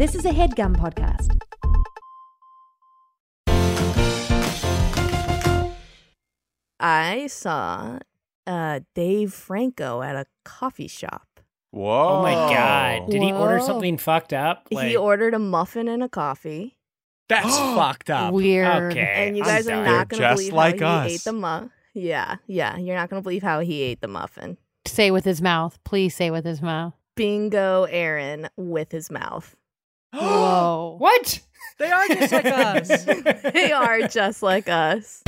This is a headgum podcast. I saw uh, Dave Franco at a coffee shop. Whoa. Oh my god! Did he order something fucked up? he ordered a muffin and a coffee. That's fucked up. Weird. Okay, and you I'm guys are done. not going to believe like how us. he ate the muffin. Yeah, yeah. You're not going to believe how he ate the muffin. Say with his mouth. Please say with his mouth. Bingo, Erin, with his mouth. Whoa. What? They are just like us. they are just like us.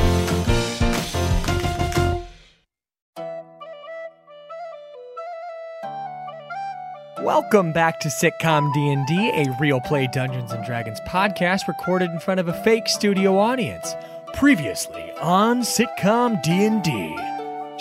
Welcome back to Sitcom D&D, a real play Dungeons and Dragons podcast recorded in front of a fake studio audience. Previously on Sitcom D&D,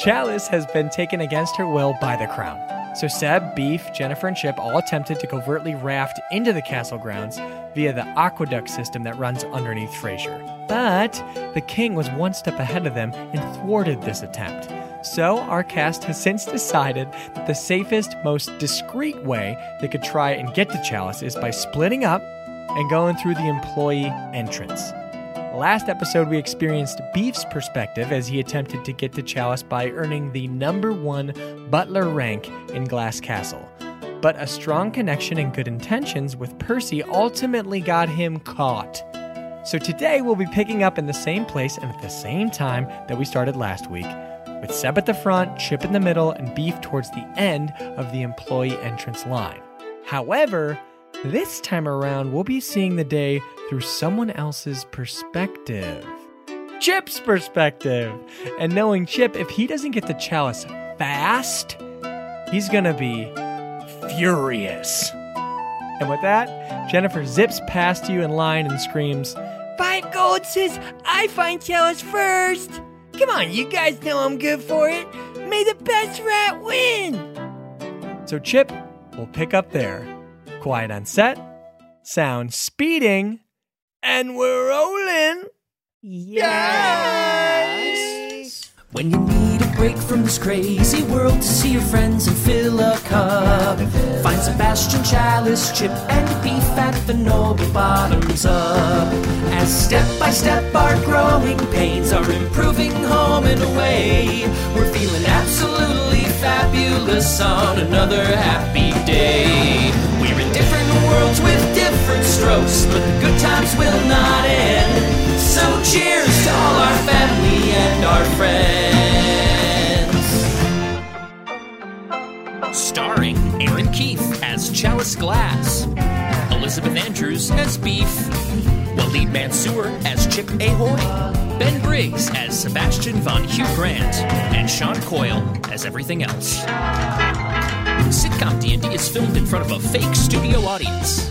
Chalice has been taken against her will by the crown. So Seb, Beef, Jennifer, and Chip all attempted to covertly raft into the castle grounds via the aqueduct system that runs underneath Frasier. But the king was one step ahead of them and thwarted this attempt. So, our cast has since decided that the safest, most discreet way they could try and get to Chalice is by splitting up and going through the employee entrance. Last episode, we experienced Beef's perspective as he attempted to get to Chalice by earning the number one butler rank in Glass Castle. But a strong connection and good intentions with Percy ultimately got him caught. So today, we'll be picking up in the same place and at the same time that we started last week with Seb at the front, Chip in the middle, and Beef towards the end of the employee entrance line. However, this time around, we'll be seeing the day through someone else's perspective. Chip's perspective. And knowing Chip, if he doesn't get the chalice fast, he's gonna be furious. And with that, Jennifer zips past you in line and screams, Five gold says I find chalice first. Come on, you guys know I'm good for it. May the best rat win. So Chip will pick up there. Quiet on set, sound speeding, and we're rolling. Yes. When you need a break from this crazy world to see your friends and fill a cup, find Sebastian Chalice, Chip, and Beef at the Noble Bottoms Up. As step by step our growing pains are improving home and away, we're feeling absolutely fabulous on another happy day. We're in different worlds with different strokes, but the good times will not end. So cheers to all our family and our friends. Starring Erin Keif as Chalice Glass, Elizabeth Andrews as Beef, Waleed Mansour as Chip Ahoy, Ben Briggs as Sebastian von Hugh Grant, and Sean Coyle as everything else. Sitcom D&D is filmed in front of a fake studio audience.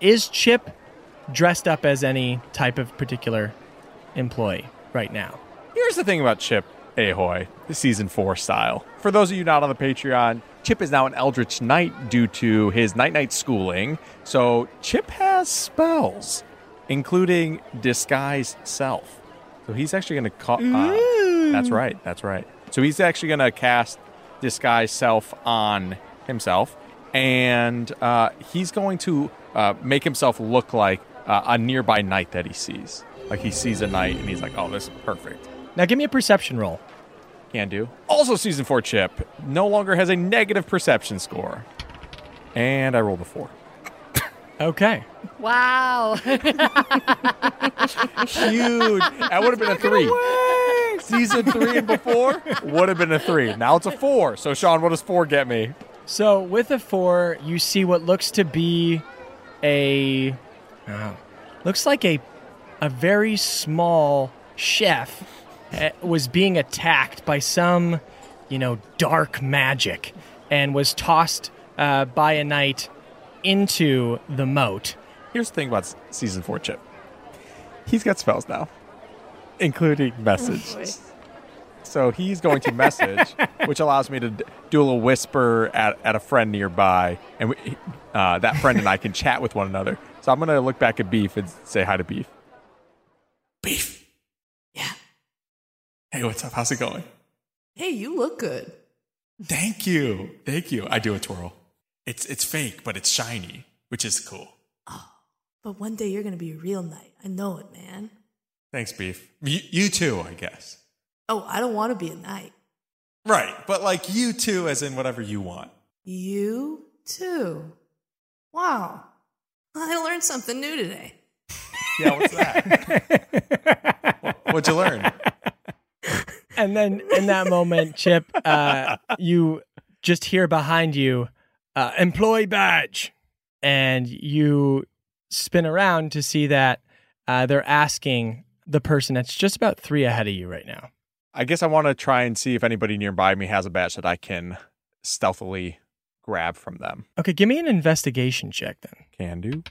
Is Chip dressed up as any type of particular employee right now? Here's the thing about Chip Ahoy, the season four style. For those of you not on the Patreon, Chip is now an Eldritch Knight due to his night night schooling. So Chip has spells, including disguise self. So he's actually going to call. Uh, that's right. That's right. So he's actually going to cast disguise self on himself, and uh, he's going to uh, make himself look like uh, a nearby knight that he sees. Like he sees a knight, and he's like, "Oh, this is perfect." Now give me a perception roll. Can do. Also, season four Chip no longer has a negative perception score, and I rolled a four. Okay. Wow. Huge. That would have been a three. Season three and before would have been a three. Now it's a four. So Sean, what does four get me? So with a four, you see what looks to be a uh, looks like a a very small chef uh, was being attacked by some you know, dark magic and was tossed uh, by a knight into the moat. Here's the thing about season four, Chip. He's got spells now, including message. So he's going to message, which allows me to do a little whisper at, at a friend nearby, and we, uh, that friend and I can chat with one another. So I'm going to look back at Beef and say hi to Beef. Beef. Yeah. Hey, what's up? How's it going? Hey, you look good. Thank you. Thank you. I do a twirl. It's it's fake, but it's shiny, which is cool. Oh, But one day you're going to be a real knight. I know it, man. Thanks, Beef. You, you too, I guess. Oh, I don't want to be a knight. Right, but like you too, as in whatever you want. You too. Wow. I learned something new today. Yeah, what's that? What'd you learn? And then in that moment, Chip, uh, you just hear behind you, uh, employee badge. And you spin around to see that uh, they're asking the person that's just about three ahead of you right now. I guess I want to try and see if anybody nearby me has a badge that I can stealthily grab from them. Okay, give me an investigation check then. Can do.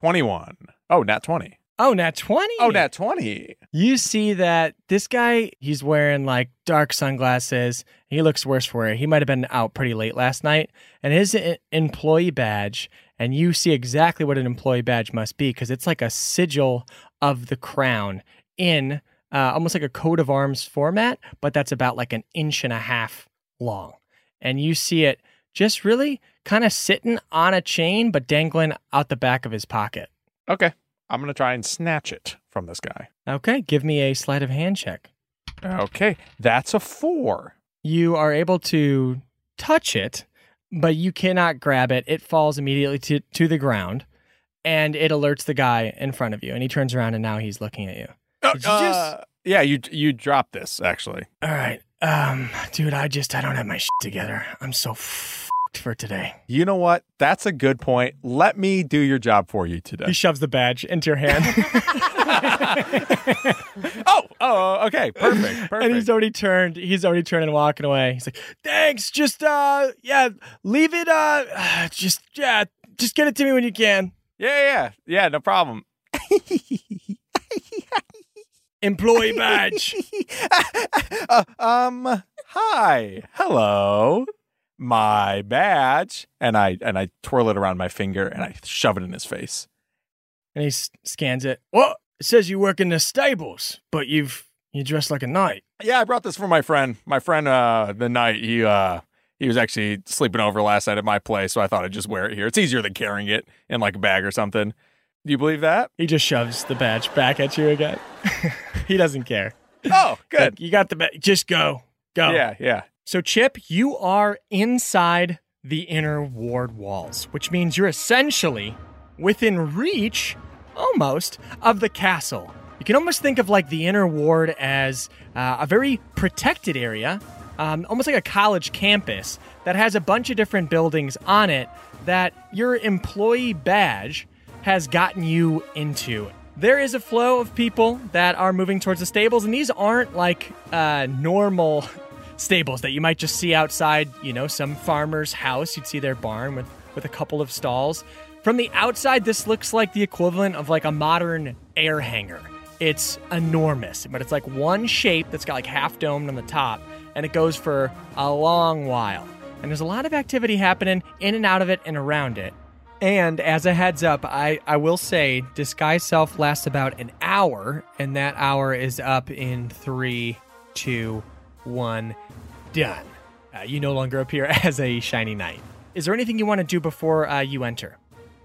21. Oh, nat 20. Oh, nat 20. Oh, nat 20. You see that this guy, he's wearing like dark sunglasses. He looks worse for it. He might have been out pretty late last night. And his employee badge, and you see exactly what an employee badge must be because it's like a sigil of the crown in uh, almost like a coat of arms format, but that's about like an inch and a half long. And you see it just really kind of sitting on a chain, but dangling out the back of his pocket. Okay. I'm going to try and snatch it from this guy. Okay, give me a sleight of hand check. Okay. That's a four. you are able to touch it, but you cannot grab it. It falls immediately to, to the ground and it alerts the guy in front of you. And he turns around and now he's looking at you. Did you just- Uh, yeah, you you dropped this actually. All right. Um, dude, I just, I don't have my shit together. I'm so f***ed for today. You know what? That's a good point. Let me do your job for you today. He shoves the badge into your hand. oh, oh, okay. Perfect. Perfect. and he's already turned he's already turned and walking away he's like thanks just uh yeah leave it uh just yeah just get it to me when you can yeah, yeah. Yeah, no problem. employee badge uh, um hi. Hello. My badge. And I and I twirl it around my finger and I shove it in his face. and he s- scans it what it says you work in the stables but you've you dress like a knight Yeah, I brought this for my friend. My friend uh the knight, he uh he was actually sleeping over last night at my place, so I thought I'd just wear it here. It's easier than carrying it in like a bag or something. Do you believe that? he just shoves the badge back at you again he doesn't care Oh, good. Like, you got the badge just go go Yeah, yeah. So, Chip, you are inside the inner ward walls, which means you're essentially within reach, almost, of the castle. You can almost think of like the inner ward as uh, a very protected area, um, almost like a college campus that has a bunch of different buildings on it that your employee badge has gotten you into. There is a flow of people that are moving towards the stables, and these aren't like uh, normal stables that you might just see outside, you know, some farmer's house. You'd see their barn with, with a couple of stalls. From the outside, this looks like the equivalent of like a modern air hangar. It's enormous, but it's like one shape that's got like half domed on the top, and it goes for a long while. And there's a lot of activity happening in and out of it and around it. And as a heads up, I, I will say Disguise Self lasts about an hour, and that hour is up in three, two, one, done. Uh, you no longer appear as a shiny knight. Is there anything you want to do before uh, you enter?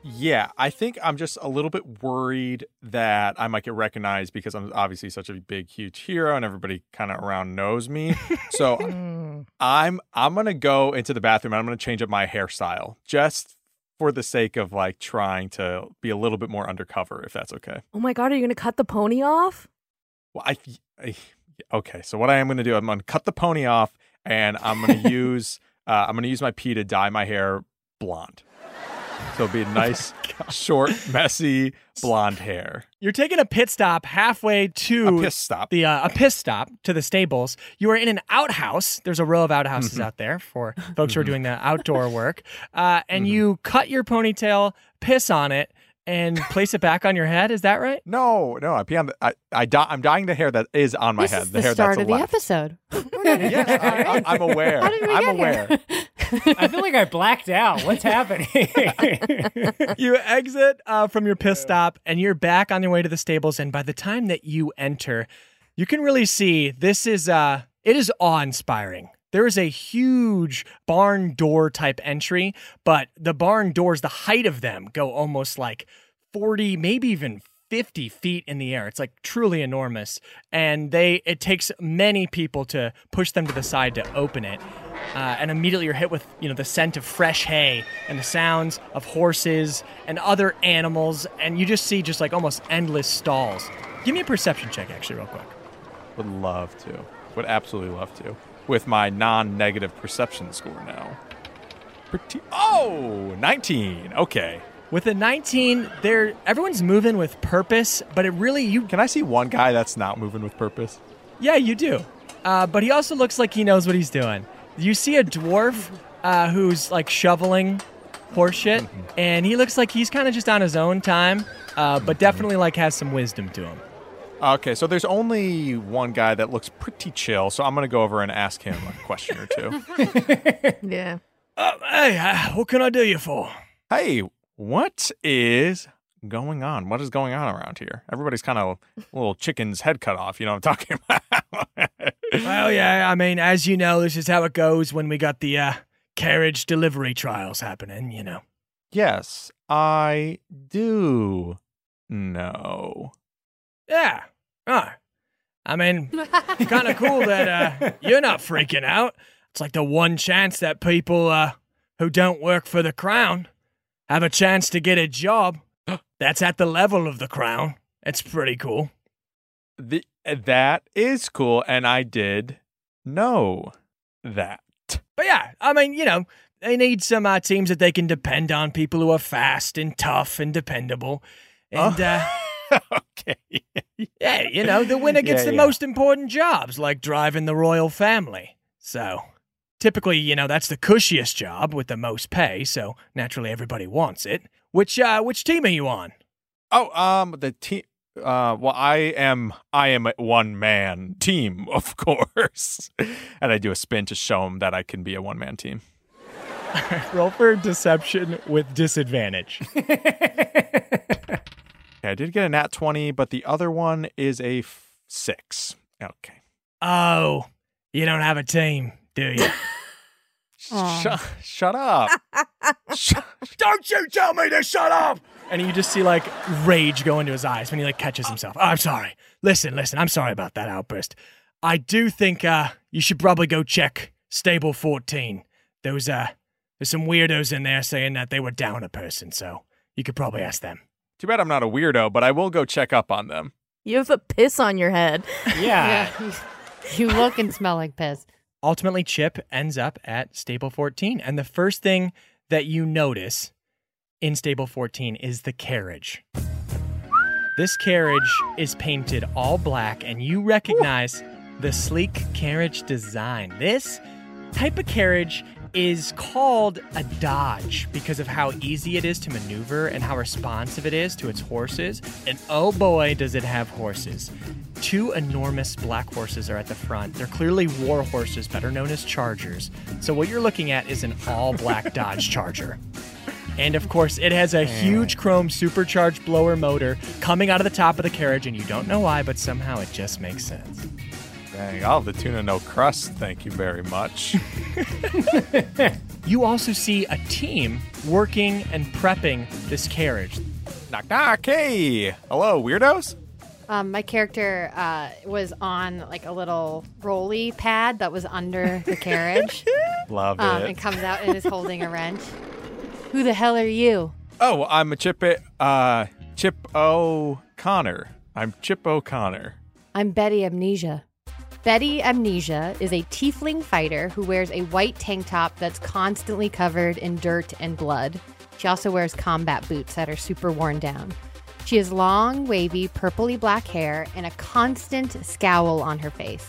Yeah, I think I'm just a little bit worried that I might get recognized because I'm obviously such a big, huge hero, and everybody kind of around knows me. so I'm I'm gonna go into the bathroom and I'm gonna change up my hairstyle just for the sake of like trying to be a little bit more undercover, if that's okay. Oh my god, are you gonna cut the pony off? Well, I, I okay. So what I am gonna do, I'm gonna cut the pony off, and I'm gonna use uh, I'm gonna use my pee to dye my hair blonde. So it'll be nice, short, messy, blonde hair. You're taking a pit stop halfway to A piss stop. The uh, a piss stop to the stables. You are in an outhouse. There's a row of outhouses Mm-hmm. out there for folks who are doing the outdoor work. Uh, and you cut your ponytail, piss on it, and place it back on your head. Is that right? No, no, I pee on the. I, I di- I'm dying the hair that is on my this head. is the, the, hair start that's of the left. episode. Yes, I, I, I'm aware. How did we I'm get aware. I feel like I blacked out. What's happening? you exit uh, from your piss stop and you're back on your way to the stables. And by the time that you enter, you can really see this is uh, it is awe inspiring. There is a huge barn door type entry, but the barn doors, the height of them go almost like 40, maybe even 50 feet in the air. It's like truly enormous. And they it takes many people to push them to the side to open it. Uh, and immediately you're hit with you know the scent of fresh hay and the sounds of horses and other animals and you just see just like almost endless stalls give me a perception check actually real quick Would love to. Would absolutely love to. With my non-negative perception score now. Pretty. Oh, 19. Okay. With a 19 there everyone's moving with purpose but it really you Can I see one guy that's not moving with purpose? yeah you do uh, but he also looks like he knows what he's doing you see a dwarf uh, who's like shoveling horseshit and he looks like he's kind of just on his own time uh, but definitely like has some wisdom to him Okay, so there's only one guy that looks pretty chill, so I'm gonna go over and ask him a question or two. Yeah. uh, hey uh, what can i do you for hey, what is going on? What is going on around here? Everybody's kind of little chicken's head cut off. You know what I'm talking about? Well, yeah, I mean, as you know, this is how it goes when we got the uh, carriage delivery trials happening, you know. yes, I do know. Yeah. Ah. I mean, kind of cool that uh, you're not freaking out. It's like the one chance that people uh, who don't work for the crown have a chance to get a job that's at the level of the crown. It's pretty cool. The, that is cool, and I did know that. But yeah, I mean, you know, they need some uh, teams that they can depend on, people who are fast and tough and dependable. And uh, okay. yeah, you know, the winner gets Yeah, the yeah. most important jobs, like driving the royal family. So typically, you know, that's the cushiest job with the most pay. So naturally, everybody wants it. Which uh, which team are you on? Oh, um, the team. Uh, well, I am. I am a one man team, of course, and I do a spin to show them that I can be a one man team. Roll for deception with disadvantage. I did get a nat twenty, but the other one is a f- six. Okay. oh, you don't have a team, do you? Shut, shut up. Shut- Don't you tell me to shut up! And you just see like rage go into his eyes when he like catches himself. Oh, I'm sorry. Listen, listen, I'm sorry about that outburst. I do think uh you should probably go check stable 14. There was uh there's some weirdos in there saying that they were down a person, so you could probably ask them. Too bad I'm not a weirdo, but I will go check up on them. You have a piss on your head. Yeah. Yeah. You look and smell like piss. Ultimately, Chip ends up at stable 14, and the first thing that you notice in stable 14 is the carriage. This carriage is painted all black, and you recognize the sleek carriage design. This type of carriage is called a Dodge because of how easy it is to maneuver and how responsive it is to its horses. And oh boy, does it have horses. Two enormous black horses are at the front. They're clearly war horses, better known as chargers. So, what you're looking at is an all black Dodge Charger. And of course, it has a eh. huge chrome supercharged blower motor coming out of the top of the carriage, and you don't know why, but somehow it just makes sense. Dang, I'll have the tuna no crust. Thank you very much. You also see a team working and prepping this carriage. knock knock. Hey, hello, weirdos. Um, my character uh, was on like a little rolly pad that was under the carriage. Love um, it. and comes out and is holding a wrench. Who the hell are you? Oh, I'm a Chip. Uh, Chip O'Connor. I'm Chip O'Connor. I'm Betty Amnesia. Betty Amnesia is a tiefling fighter who wears a white tank top that's constantly covered in dirt and blood. She also wears combat boots that are super worn down. She has long, wavy, purpley black hair and a constant scowl on her face.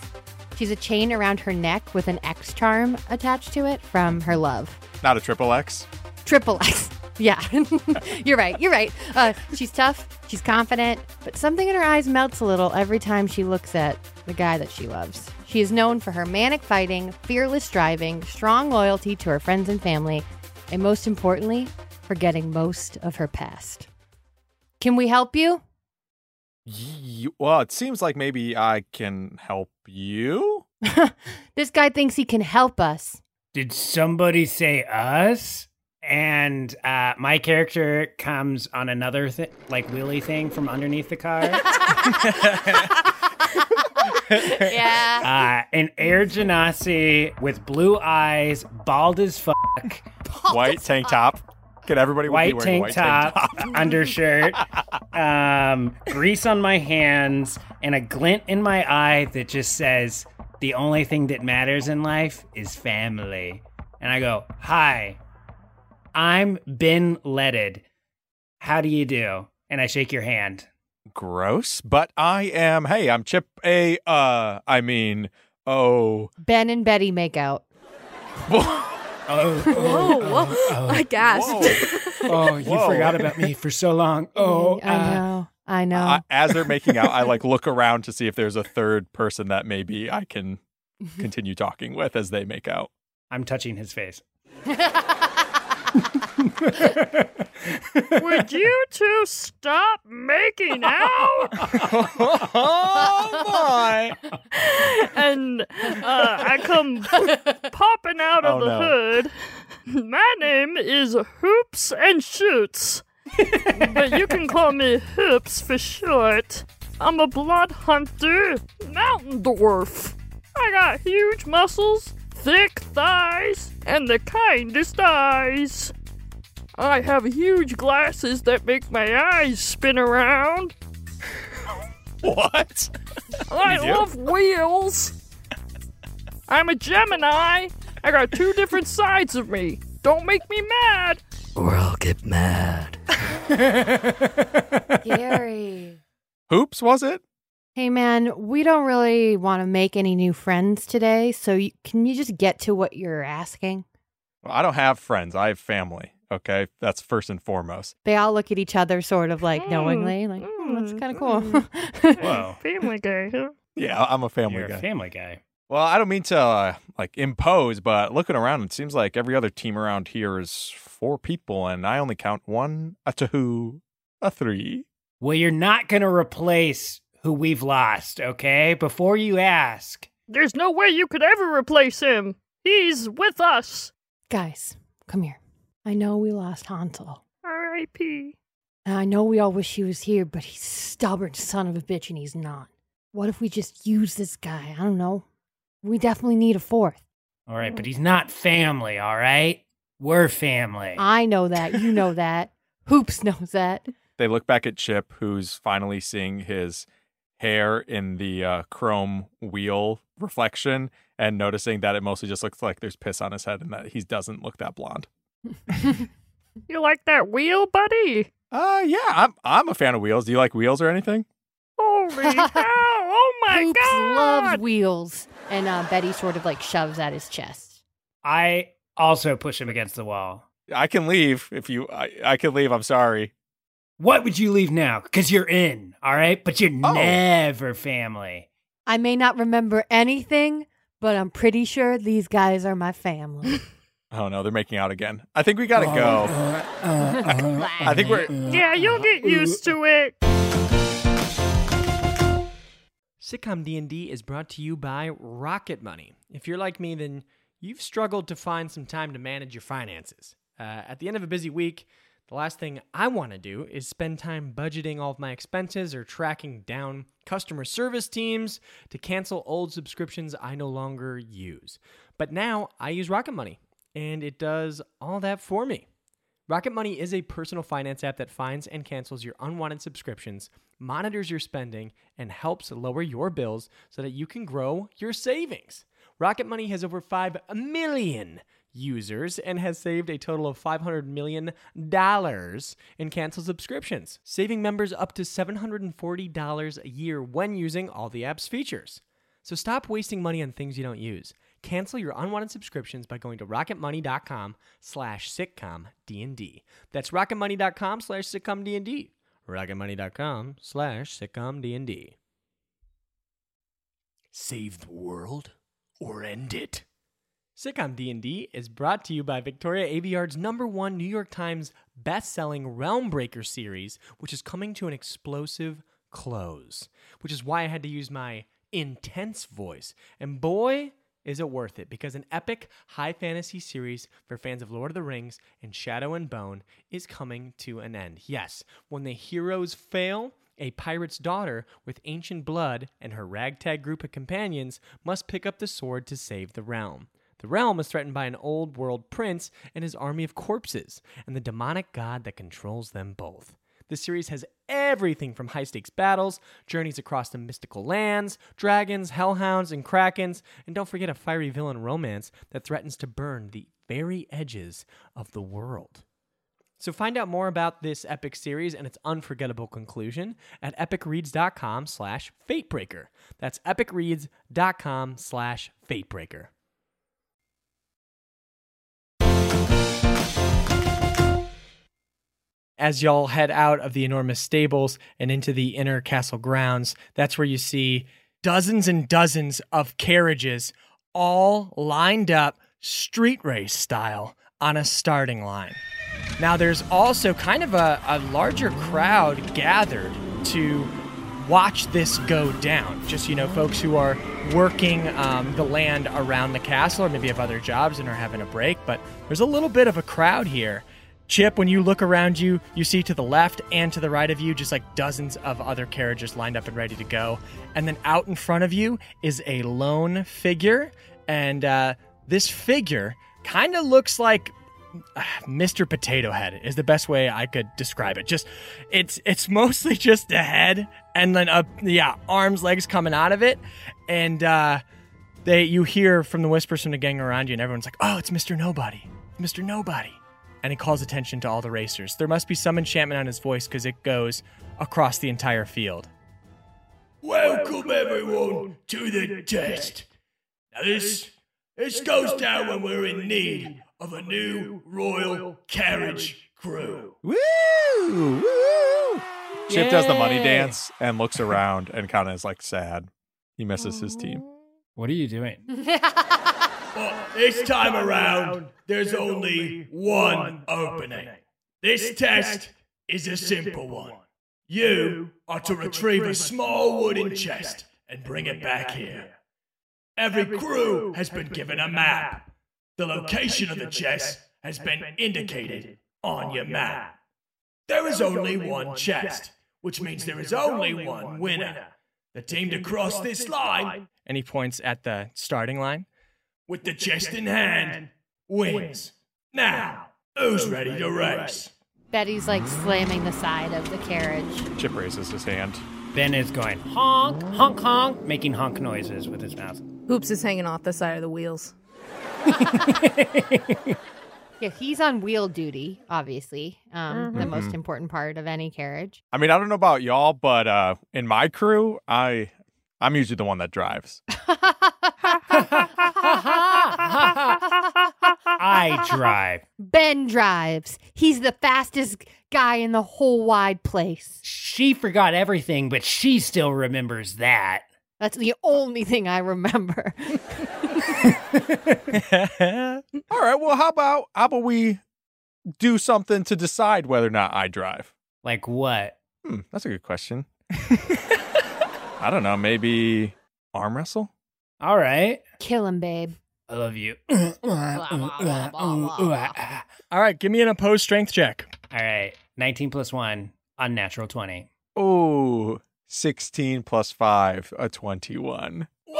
She's a chain around her neck with an X charm attached to it from her love. Not a triple X. Triple X. Yeah, you're right. You're right. Uh, she's tough. She's confident, but something in her eyes melts a little every time she looks at the guy that she loves. She is known for her manic fighting, fearless driving, strong loyalty to her friends and family, and most importantly, forgetting most of her past. Can we help you? Y- well, it seems like maybe I can help you. This guy thinks he can help us. Did somebody say us? And uh, my character comes on another thi- like wheelie thing from underneath the car. Yeah. uh, an Air Genasi with blue eyes, bald as fuck, white tank top. Can everybody be white wearing a tank white top, tank top? undershirt, um, grease on my hands, and a glint in my eye that just says, "The only thing that matters in life is family." And I go, "Hi, I'm Ben Ledded. How do you do?" And I shake your hand. Gross, but I am. Hey, I'm Chip A. Uh, I mean, oh, Ben and Betty make out. Oh, Whoa, whoa. I gasped. oh, you Whoa. forgot about me for so long. Oh, I uh, know. I know. I, as they're making out, I like look around to see if there's a third person that maybe I can continue talking with as they make out. I'm touching his face. Would you two stop making out? oh my! and uh, I come popping out of Oh, the no. hood. My name is Hoops and Shoots, but you can call me Hoops for short. I'm a blood hunter, mountain dwarf. I got huge muscles, thick thighs, and the kindest eyes. I have huge glasses that make my eyes spin around. What? I You do? love wheels. I'm a Gemini. I got two different sides of me. Don't make me mad. Or I'll get mad. Gary. Hoops, was it? Hey man, we don't really want to make any new friends today, so you, can you just get to what you're asking? Well, I don't have friends. I have family. Okay, that's first and foremost. They all look at each other sort of like knowingly, like, "Hmm, that's kind of cool. Whoa. Family guy, huh? Yeah, I'm a family You're guy. a family guy. Well, I don't mean to uh, like impose, but looking around, it seems like every other team around here is four people, and I only count one, a two, a three. Well, you're not going to replace who we've lost, okay? Before you ask. There's no way you could ever replace him. He's with us. Guys, come here. I know we lost Hansel. R.I.P. I know we all wish he was here, but he's a stubborn son of a bitch and he's not. What if we just use this guy? I don't know. We definitely need a fourth. All right, but he's not family, all right? We're family. I know that. You know that. Hoops knows that. They look back at Chip, who's finally seeing his hair in the uh, chrome wheel reflection and noticing that it mostly just looks like there's piss on his head and that he doesn't look that blonde. You like that wheel, buddy? Uh, yeah, I'm I'm a fan of wheels. Do you like wheels or anything? Holy cow! Oh my Hoops god! loves wheels. And uh, Betty sort of like shoves at his chest. I also push him against the wall. I can leave if you. I, I can leave. I'm sorry. What would you leave now? Because you're in, all right? But you're Oh. never family. I may not remember anything, but I'm pretty sure these guys are my family. Oh no, they're making out again. I think we gotta go. Uh, uh, uh, I think we're. Yeah, you'll get used to it. Sitcom D&D is brought to you by Rocket Money. If you're like me, then you've struggled to find some time to manage your finances. Uh, at the end of a busy week, the last thing I want to do is spend time budgeting all of my expenses or tracking down customer service teams to cancel old subscriptions I no longer use. But now I use Rocket Money, and it does all that for me. Rocket Money is a personal finance app that finds and cancels your unwanted subscriptions, monitors your spending, and helps lower your bills so that you can grow your savings. Rocket Money has over 5 million users and has saved a total of $500 million in canceled subscriptions, saving members up to $740 a year when using all the app's features. So stop wasting money on things you don't use. Cancel your unwanted subscriptions by going to rocketmoney.com slash sitcomdnd. That's rocketmoney.com slash sitcomdnd. rocketmoney.com slash sitcomdnd. Save the world or end it. Sitcom D&D is brought to you by Victoria Aveyard's number one New York Times best-selling Realm Breaker series, which is coming to an explosive close, which is why I had to use my intense voice. And boy, is it worth it because an epic high fantasy series for fans of Lord of the Rings and Shadow and Bone is coming to an end. Yes, when the heroes fail, a pirate's daughter with ancient blood and her ragtag group of companions must pick up the sword to save the realm. The realm is threatened by an old world prince and his army of corpses, and the demonic god that controls them both. The series has everything from high stakes battles, journeys across the mystical lands, dragons, hellhounds, and krakens, and don't forget a fiery villain romance that threatens to burn the very edges of the world. So find out more about this epic series and its unforgettable conclusion at epicreads.com slash fatebreaker. That's epicreads.com slash fatebreaker. As y'all head out of the enormous stables and into the inner castle grounds, that's where you see dozens and dozens of carriages all lined up street race style on a starting line. Now, there's also kind of a, a larger crowd gathered to watch this go down. Just, you know, folks who are working um, the land around the castle or maybe have other jobs and are having a break, but there's a little bit of a crowd here. Chip, when you look around you, you see to the left and to the right of you just like dozens of other carriages lined up and ready to go. And then out in front of you is a lone figure. And uh, this figure kind of looks like uh, Mr. Potato Head is the best way I could describe it. Just it's it's mostly just a head and then a yeah, arms, legs coming out of it. And uh they you hear from the whispers from the gang around you and everyone's like, "Oh, it's Mr. Nobody. Mr. Nobody." And he calls attention to all the racers. There must be some enchantment on his voice because it goes across the entire field. Welcome everyone to the test. Now this this goes down when we're in need of a new royal carriage crew. Woo! Woo! Chip does the money dance and looks around and kind of is like sad. He misses his team. What are you doing? Oh, but this time around, there's only one opening. This test is a simple one. You are to retrieve a small wooden chest and bring it back here. Every crew has been given a map. The location of the chest has been indicated on your map. There is only one chest, which means there is only one winner. The team to cross this line, And he points at the starting line. With the chest in hand, wins. Now, who's ready to race? Betty's like slamming the side of the carriage. Chip raises his hand. Ben is going honk, honk, honk, making honk noises with his mouth. Hoops is hanging off the side of the wheels. Yeah, he's on wheel duty, obviously. Um, The most important part of any carriage. I mean, I don't know about y'all, but uh, in my crew, I I'm usually the one that drives. I drive. Ben drives. He's the fastest guy in the whole wide place. She forgot everything, but she still remembers that. That's the only thing I remember. All right. Well, how about how about we do something to decide whether or not I drive? Like what? Hmm, that's a good question. I don't know. Maybe arm wrestle. All right. Kill him, babe. I love you. All right, give me an opposed strength check. All right. 19 plus 1, unnatural 20. Oh, 16 plus 5, a 21. So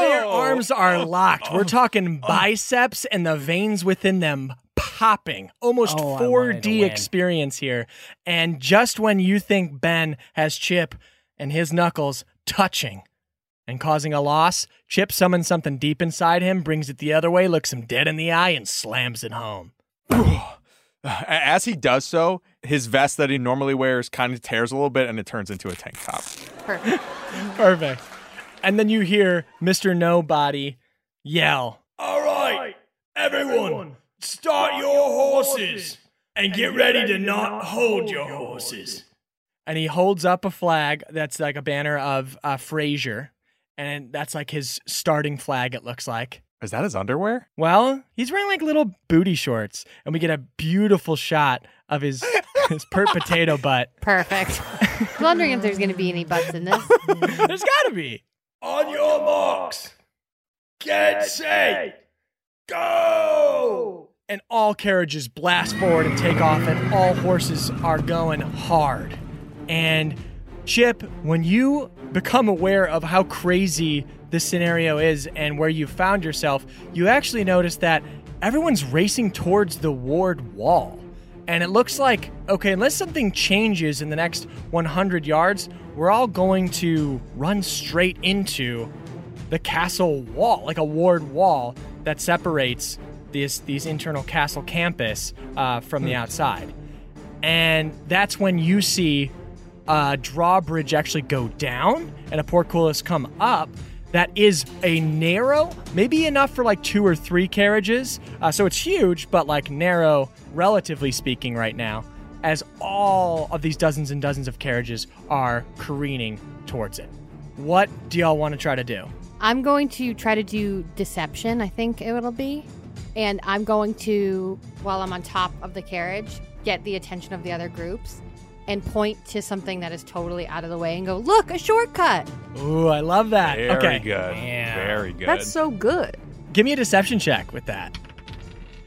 their arms are locked. We're talking oh. biceps and the veins within them popping. Almost Oh, I wanted to 4D win. experience here. And just when you think Ben has Chip and his knuckles touching, and causing a loss, Chip summons something deep inside him, brings it the other way, looks him dead in the eye, and slams it home. As he does so, his vest that he normally wears kind of tears a little bit and it turns into a tank top. Perfect. Perfect. And then you hear Mr. Nobody yell, All right, everyone, start your horses and get ready to not hold your horses. and he holds up a flag that's like a banner of uh, Frazier, and that's like his starting flag. It looks like. Is that his underwear? Well, he's wearing like little booty shorts, and we get a beautiful shot of his his pert potato butt. Perfect. I was wondering if there's going to be any butts in this. There's got to be. On your marks, get set, go! And all carriages blast forward and take off, and all horses are going hard. And Chip, when you become aware of how crazy this scenario is and where you found yourself, you actually notice that everyone's racing towards the ward wall. And it looks like, okay, unless something changes in the next 100 yards, we're all going to run straight into the castle wall, like a ward wall that separates these these internal castle campus uh, from the outside. And that's when you see a drawbridge actually go down and a portcullis come up. That is a narrow, maybe enough for like two or three carriages. Uh, so it's huge, but like narrow, relatively speaking, right now, as all of these dozens and dozens of carriages are careening towards it. What do y'all want to try to do? I'm going to try to do deception, I think it'll be. And I'm going to, while I'm on top of the carriage, get the attention of the other groups and point to something that is totally out of the way and go, look, a shortcut. Ooh, I love that. Very okay. good. Very good. That's so good. Give me a deception check with that.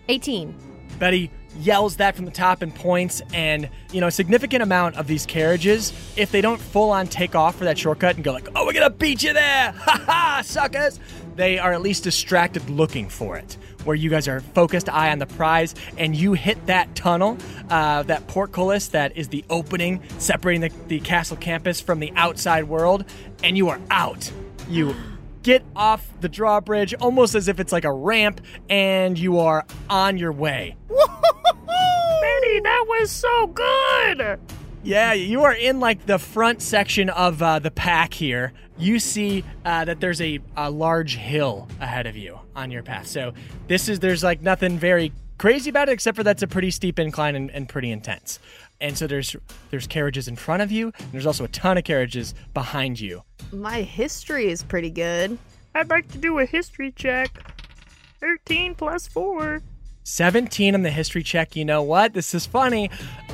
18. Betty yells that from the top and points, and you know, a significant amount of these carriages, if they don't full on take off for that shortcut and go like, "Oh, we're gonna beat you there, ha ha, suckers," they are at least distracted looking for it. Where you guys are focused eye on the prize, and you hit that tunnel, uh, that portcullis that is the opening separating the, the castle campus from the outside world, and you are out. You get off the drawbridge almost as if it's like a ramp, and you are on your way. Betty, that was so good! Yeah, you are in like the front section of uh, the pack here. You see uh, that there's a, a large hill ahead of you on your path. So this is there's like nothing very crazy about it except for that's a pretty steep incline and, and pretty intense. And so there's there's carriages in front of you, and there's also a ton of carriages behind you. My history is pretty good. I'd like to do a history check. 13 plus 4. 17 on the history check. You know what? This is funny.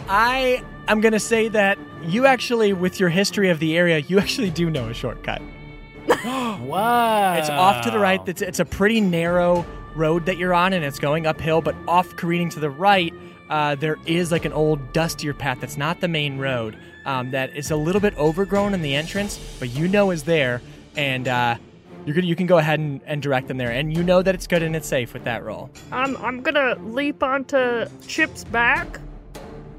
I am going to say that you actually, with your history of the area, you actually do know a shortcut. Wow. It's off to the right. It's, it's a pretty narrow road that you're on, and it's going uphill, but off careening to the right, uh, there is like an old, dustier path that's not the main road um, that is a little bit overgrown in the entrance, but you know is there, and uh, gonna, you can go ahead and, and direct them there, and you know that it's good and it's safe with that roll. I'm, I'm gonna leap onto Chip's back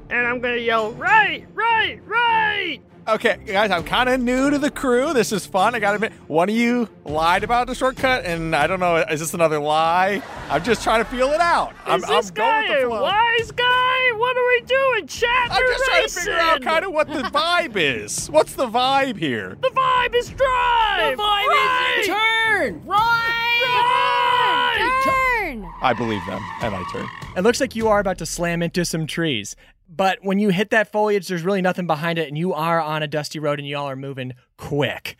and I'm gonna yell, right, right, right! Okay, guys, I'm kind of new to the crew. This is fun. I gotta admit, one of you lied about the shortcut, and I don't know, is this another lie? I'm just trying to feel it out. I'm, Is this I'm guy going with the a wise guy? What are we doing? Chat I'm or just trying to figure out kind of what the vibe is. What's the vibe here? The vibe is drive! The vibe right! is turn Right! Turn! I believe them, and I turn. It looks like you are about to slam into some trees. But when you hit that foliage, there's really nothing behind it, and you are on a dusty road, and y'all are moving quick.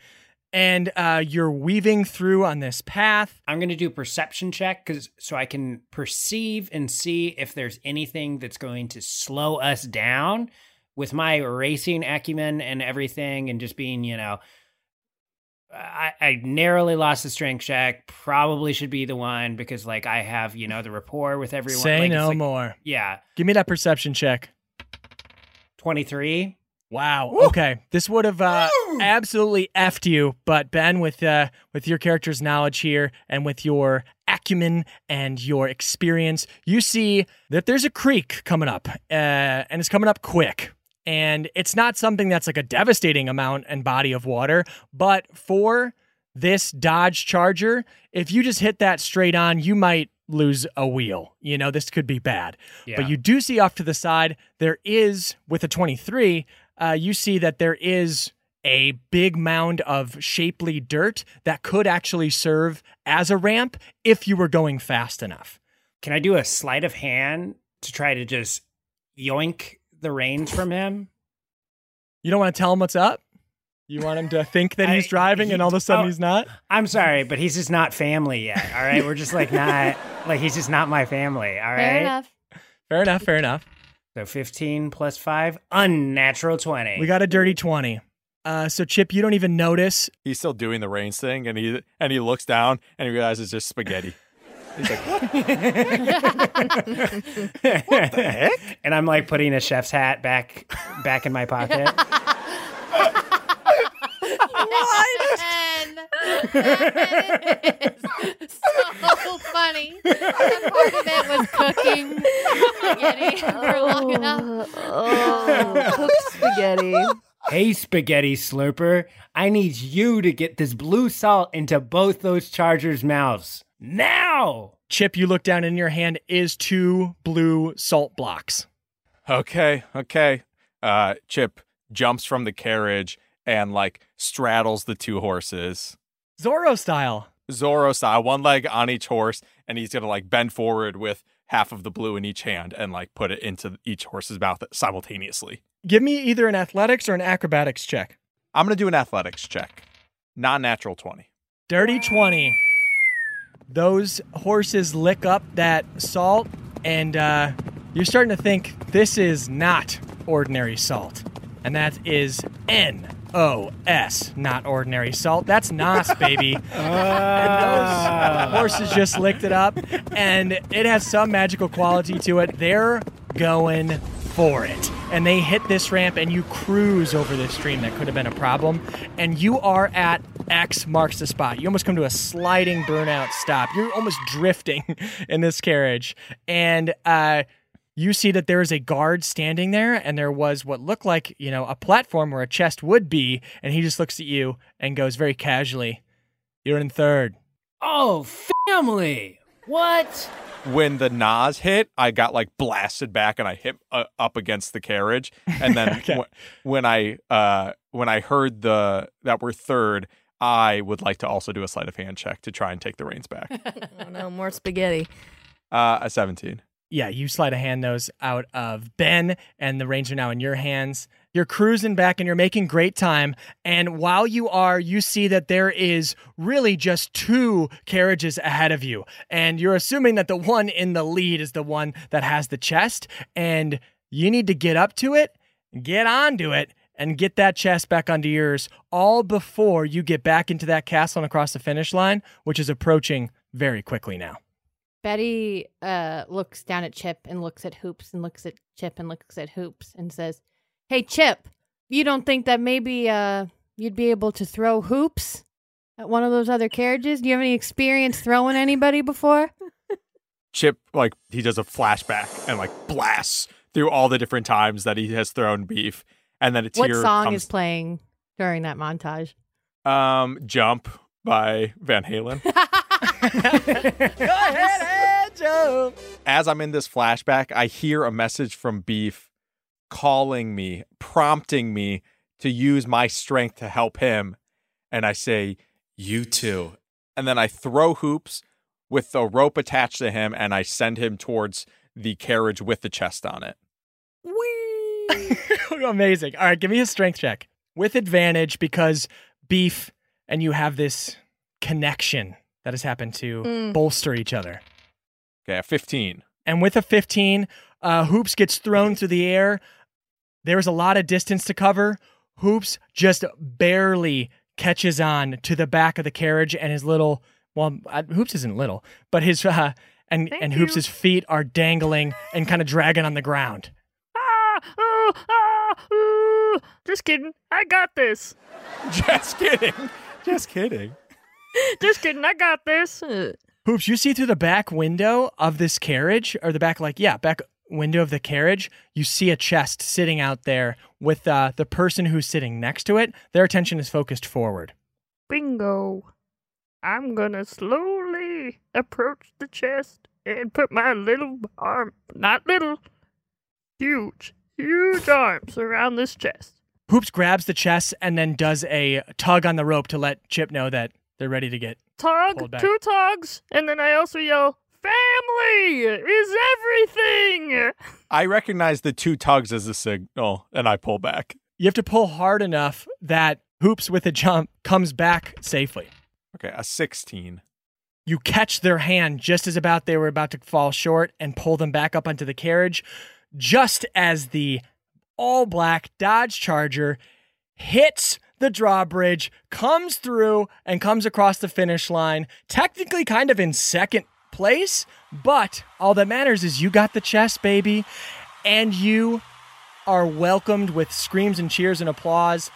And uh, you're weaving through on this path. I'm going to do a perception check cuz so I can perceive and see if there's anything that's going to slow us down with my racing acumen and everything and just being, you know, I, I narrowly lost the strength check. Probably should be the one because, like, I have you know the rapport with everyone. Say Like, no like- more. Yeah, Give me that perception check. Twenty three. Wow. Okay. This would have uh, absolutely effed you, but Ben, with uh, with your character's knowledge here and with your acumen and your experience, you see that there's a creek coming up, uh, and it's coming up quick. And it's not something that's like a devastating amount and body of water, but for this Dodge Charger, if you just hit that straight on, you might lose a wheel. You know, this could be bad. Yeah. But you do see off to the side, there is, with a 23, uh, you see that there is a big mound of shapely dirt that could actually serve as a ramp if you were going fast enough. Can I do a sleight of hand to try to just yoink the reins from him? You don't want to tell him what's up? You want him to think that he's I- driving and all of a sudden oh, he's not? I'm sorry, but he's just not family yet. All right, we're just like not like he's just not my family. All right. Fair enough. Fair enough, fair enough. So 15 plus five, unnatural 20. We got a dirty 20. Uh, so Chip, you don't even notice. He's still doing the reins thing, and he and he looks down and he realizes it's just spaghetti. He's like, what? what the heck? And I'm like putting a chef's hat back back in my pocket. so funny. That part of it was cooking spaghetti for long enough. Oh, cooked spaghetti. hey, spaghetti slurper, I need you to get this blue salt into both those chargers' mouths now. Chip, you look down in your hand is two blue salt blocks. okay, okay. Uh, Chip jumps from the carriage and like straddles the two horses. Zorro style. Zorro style, one leg on each horse, and he's gonna like bend forward with half of the blue in each hand and like put it into each horse's mouth simultaneously. Give me either an athletics or an acrobatics check. I'm gonna do an athletics check. Non natural 20. Dirty 20. Those horses lick up that salt, and uh, you're starting to think this is not ordinary salt. And that is N O S, not ordinary salt. That's NOS, baby. and those horses just licked it up, and it has some magical quality to it. They're going for it. And they hit this ramp, and you cruise over this stream that could have been a problem. And you are at X marks the spot. You almost come to a sliding burnout stop. You're almost drifting in this carriage. And, uh, you see that there is a guard standing there, and there was what looked like, you know, a platform where a chest would be. And he just looks at you and goes very casually, You're in third. Oh, family. What? When the NOS hit, I got like blasted back and I hit uh, up against the carriage. And then Okay. wh- when I uh when I heard the that we're third, I would like to also do a sleight of hand check to try and take the reins back. Oh no, more spaghetti. Uh, a 17. Yeah, you slide a hand nose out of Ben, and the reins are now in your hands. You're cruising back and you're making great time. And while you are, you see that there is really just two carriages ahead of you. And you're assuming that the one in the lead is the one that has the chest. And you need to get up to it, get onto it, and get that chest back onto yours all before you get back into that castle and across the finish line, which is approaching very quickly now. Betty uh, looks down at Chip and looks at Hoops and looks at Chip and looks at Hoops and says, "Hey, Chip, you don't think that maybe uh, you'd be able to throw hoops at one of those other carriages? Do you have any experience throwing anybody before?" Chip like he does a flashback and like blasts through all the different times that he has thrown beef, and then a tear. What song comes. is playing during that montage? um, "Jump" by Van Halen. Go ahead, Joe. As I'm in this flashback, I hear a message from Beef calling me, prompting me to use my strength to help him, and I say, "You too." And then I throw hoops with the rope attached to him, and I send him towards the carriage with the chest on it. Amazing. All right, give me a strength check with advantage because beef and you have this connection that has happened to Mm. bolster each other. Okay, a 15. And with a 15, uh, Hoops gets thrown through the air. There's a lot of distance to cover. Hoops just barely catches on to the back of the carriage, and his little well, uh, Hoops isn't little, but his uh, and Thank and you. Hoops' feet are dangling and kind of dragging on the ground. Ah, oh, ah, ooh. Just kidding. I got this. Just kidding. Just kidding. Just kidding. I got this. Hoops, you see through the back window of this carriage, or the back, like, yeah, back window of the carriage, you see a chest sitting out there with uh, the person who's sitting next to it. Their attention is focused forward. Bingo. I'm gonna slowly approach the chest and put my little arm, not little, huge, huge arms around this chest. Hoops grabs the chest and then does a tug on the rope to let Chip know that they're ready to get. Tug, back. two tugs, and then I also yell, Family is everything! I recognize the two tugs as a signal, and I pull back. You have to pull hard enough that Hoops with a jump comes back safely. Okay, a 16. You catch their hand just as about they were about to fall short and pull them back up onto the carriage, just as the all black Dodge Charger hits the drawbridge, comes through, and comes across the finish line. Technically, kind of in second place, but all that matters is you got the chest, baby, and you are welcomed with screams and cheers and applause.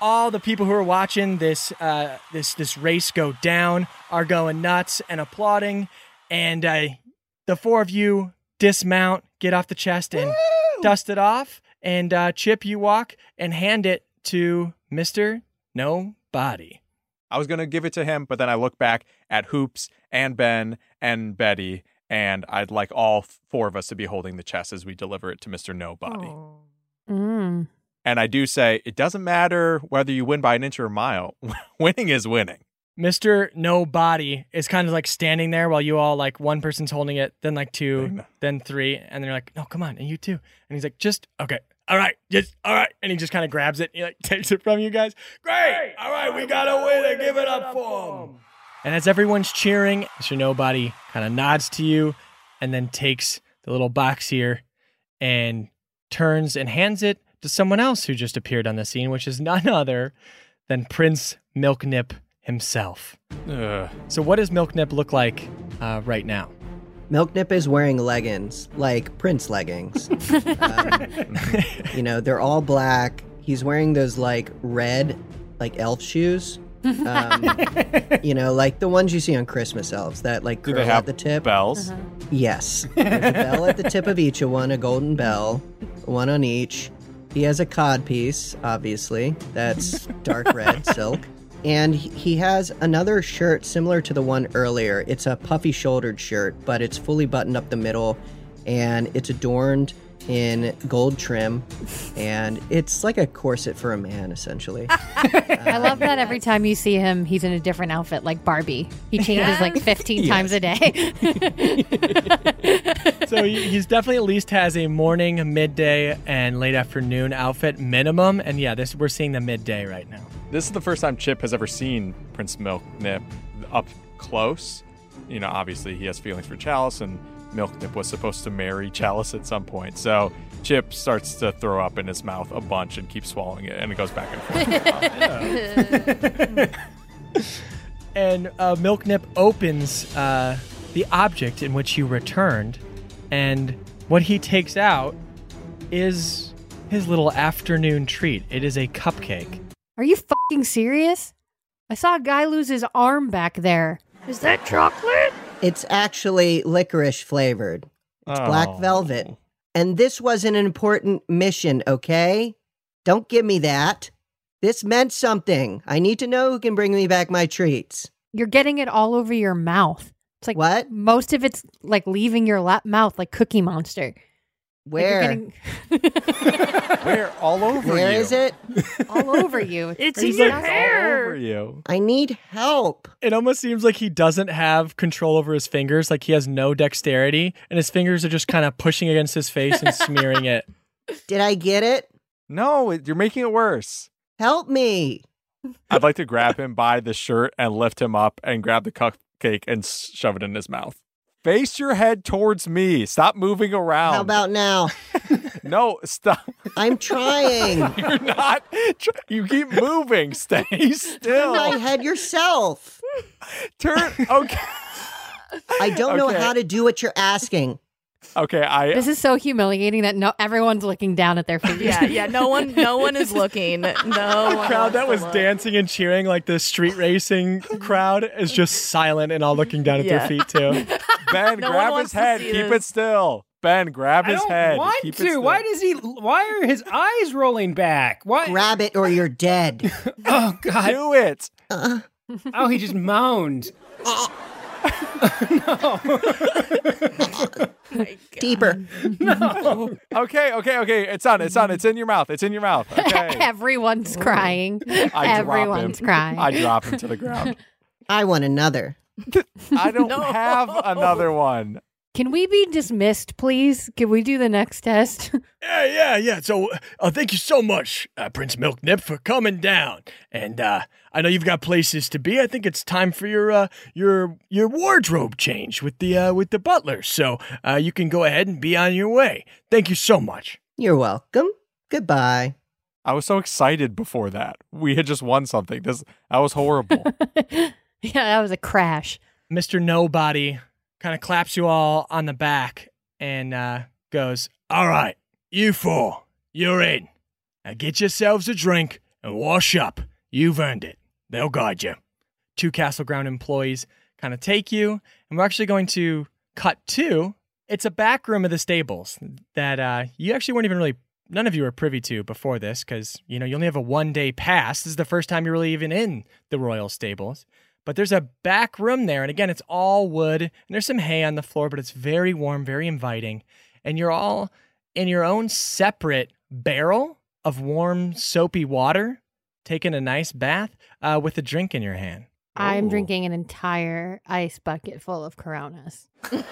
All the people who are watching this uh, this this race go down are going nuts and applauding, and uh, the four of you dismount, get off the chest, and dust it off. And uh, Chip, you walk and hand it to Mister Nobody. I was going to give it to him, but then I look back at Hoops and Ben and Betty, and I'd like all four of us to be holding the chest as we deliver it to Mr. Nobody. Mm. And I do say, it doesn't matter whether you win by an inch or a mile, winning is winning. Mr. Nobody is kind of like standing there while you all like one person's holding it, then like two, then three, and they're like, "No, come on, and you too." And he's like, "Just okay, all right, just all right," and he just kind of grabs it, he like takes it from you guys. Great! All right, we got a winner. Give it up for him. And as everyone's cheering, Mr. Nobody kind of nods to you, and then takes the little box here, and turns and hands it to someone else who just appeared on the scene, which is none other than Prince Milknip himself. Ugh. So, what does Milknip look like uh, right now? Milknip is wearing leggings, like Prince leggings. um, you know, they're all black. He's wearing those like red, like elf shoes. Um, you know, like the ones you see on Christmas elves that like Do curl they have at the tip. bells? Yes. There's a bell at the tip of each of one, a golden bell, one on each. He has a cod piece, obviously. That's dark red silk. And he- he has another shirt similar to the one earlier. It's a puffy shouldered shirt, but it's fully buttoned up the middle and it's adorned in gold trim. And it's like a corset for a man, essentially. I love that every time you see him, he's in a different outfit, like Barbie. He changes like 15 times a day. so he's definitely at least has a morning, midday, and late afternoon outfit minimum. And yeah, this we're seeing the midday right now. This is the first time Chip has ever seen Prince Milknip up close. You know, obviously he has feelings for Chalice, and Milknip was supposed to marry Chalice at some point. So Chip starts to throw up in his mouth a bunch and keeps swallowing it, and it goes back and forth. And uh, Milknip opens uh, the object in which he returned, and what he takes out is his little afternoon treat. It is a cupcake. Are you fucking serious? I saw a guy lose his arm back there. Is that chocolate? It's actually licorice flavored. It's black Oh. velvet. And this was an important mission, okay? Don't give me that. This meant something. I need to know who can bring me back my treats. You're getting it all over your mouth. It's like what? Most of it's like leaving your lap mouth, like Cookie Monster. Like, Where? getting Where? All over Where you. is it? all over you. It's He's in your like, All hair. over you. I need help. It almost seems like he doesn't have control over his fingers, like he has no dexterity, and his fingers are just kind of pushing against his face and smearing it. Did I get it? No, you're making it worse. Help me. I'd like to grab him by the shirt and lift him up and grab the cupcake and shove it in his mouth. Face your head towards me. Stop moving around. How about now? No, stop. I'm trying. You're not. tr- You keep moving. Stay still. Turn my head yourself. Turn. Okay. I don't know Okay. how to do what you're asking. Okay. I. This is so humiliating that no everyone's looking down at their feet. Yeah, yeah. No one, no one is looking. No one crowd that was look. dancing and cheering, like the street racing crowd, is just silent and all looking down at Yeah. their feet too. Ben, No grab his head. Keep this. it still. Ben, grab I his don't head. want Keep it to. still. Why does he? Why are his eyes rolling back? Why? Grab it or you're dead. oh God! do it? Uh, oh, he just moaned. Deeper. No. okay, okay, okay. It's on. It's on. It's in your mouth. It's in your mouth. Okay. Everyone's crying. I Everyone's crying. I drop him to the ground. I want another. I don't have another one. Can we be dismissed, please? Can we do the next test? Yeah, yeah, yeah. So, uh, thank you so much, uh, Prince Milknip, for coming down. And uh, I know you've got places to be. I think it's time for your uh, your your wardrobe change with the uh, with the butler. So uh, you can go ahead and be on your way. Thank you so much. You're welcome. Goodbye. I was so excited before that. We had just won something. This that was horrible. yeah, that was a crash. Mr. Nobody kind of claps you all on the back and uh, goes, All right, you four, you're in. Now get yourselves a drink and wash up. You've earned it. They'll guide you. two Castle Ground employees kind of take you, and we're actually going to cut to it's a back room of the stables that uh, you actually weren't even really none of you were privy to before this because you know you only have a one day pass. This is the first time you're really even in the royal stables. But there's a back room there, and again, it's all wood, and there's some hay on the floor, but it's very warm, very inviting, and you're all in your own separate barrel of warm, soapy water, taking a nice bath uh, with a drink in your hand. I'm Oh. drinking an entire ice bucket full of Coronas. yeah,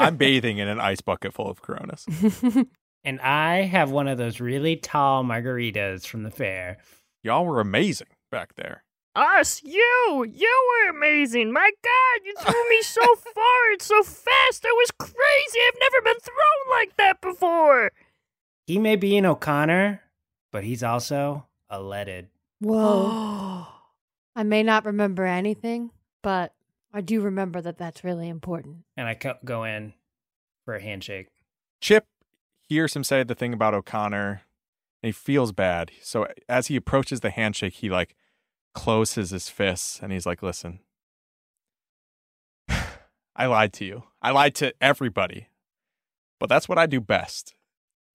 I'm bathing in an ice bucket full of Coronas. And I have one of those really tall margaritas from the fair. Y'all were amazing back there. Us, you, you were amazing. My God, you threw me so far and so fast. That was crazy. I've never been thrown like that before. He may be an O'Connor, but he's also a leaded. Whoa. I may not remember anything, but I do remember that that's really important. And I co- go in for a handshake. Chip hears him say the thing about O'Connor, and he feels bad. So as he approaches the handshake, he like closes his fists and he's like, "Listen, I lied to you. I lied to everybody, but that's what I do best."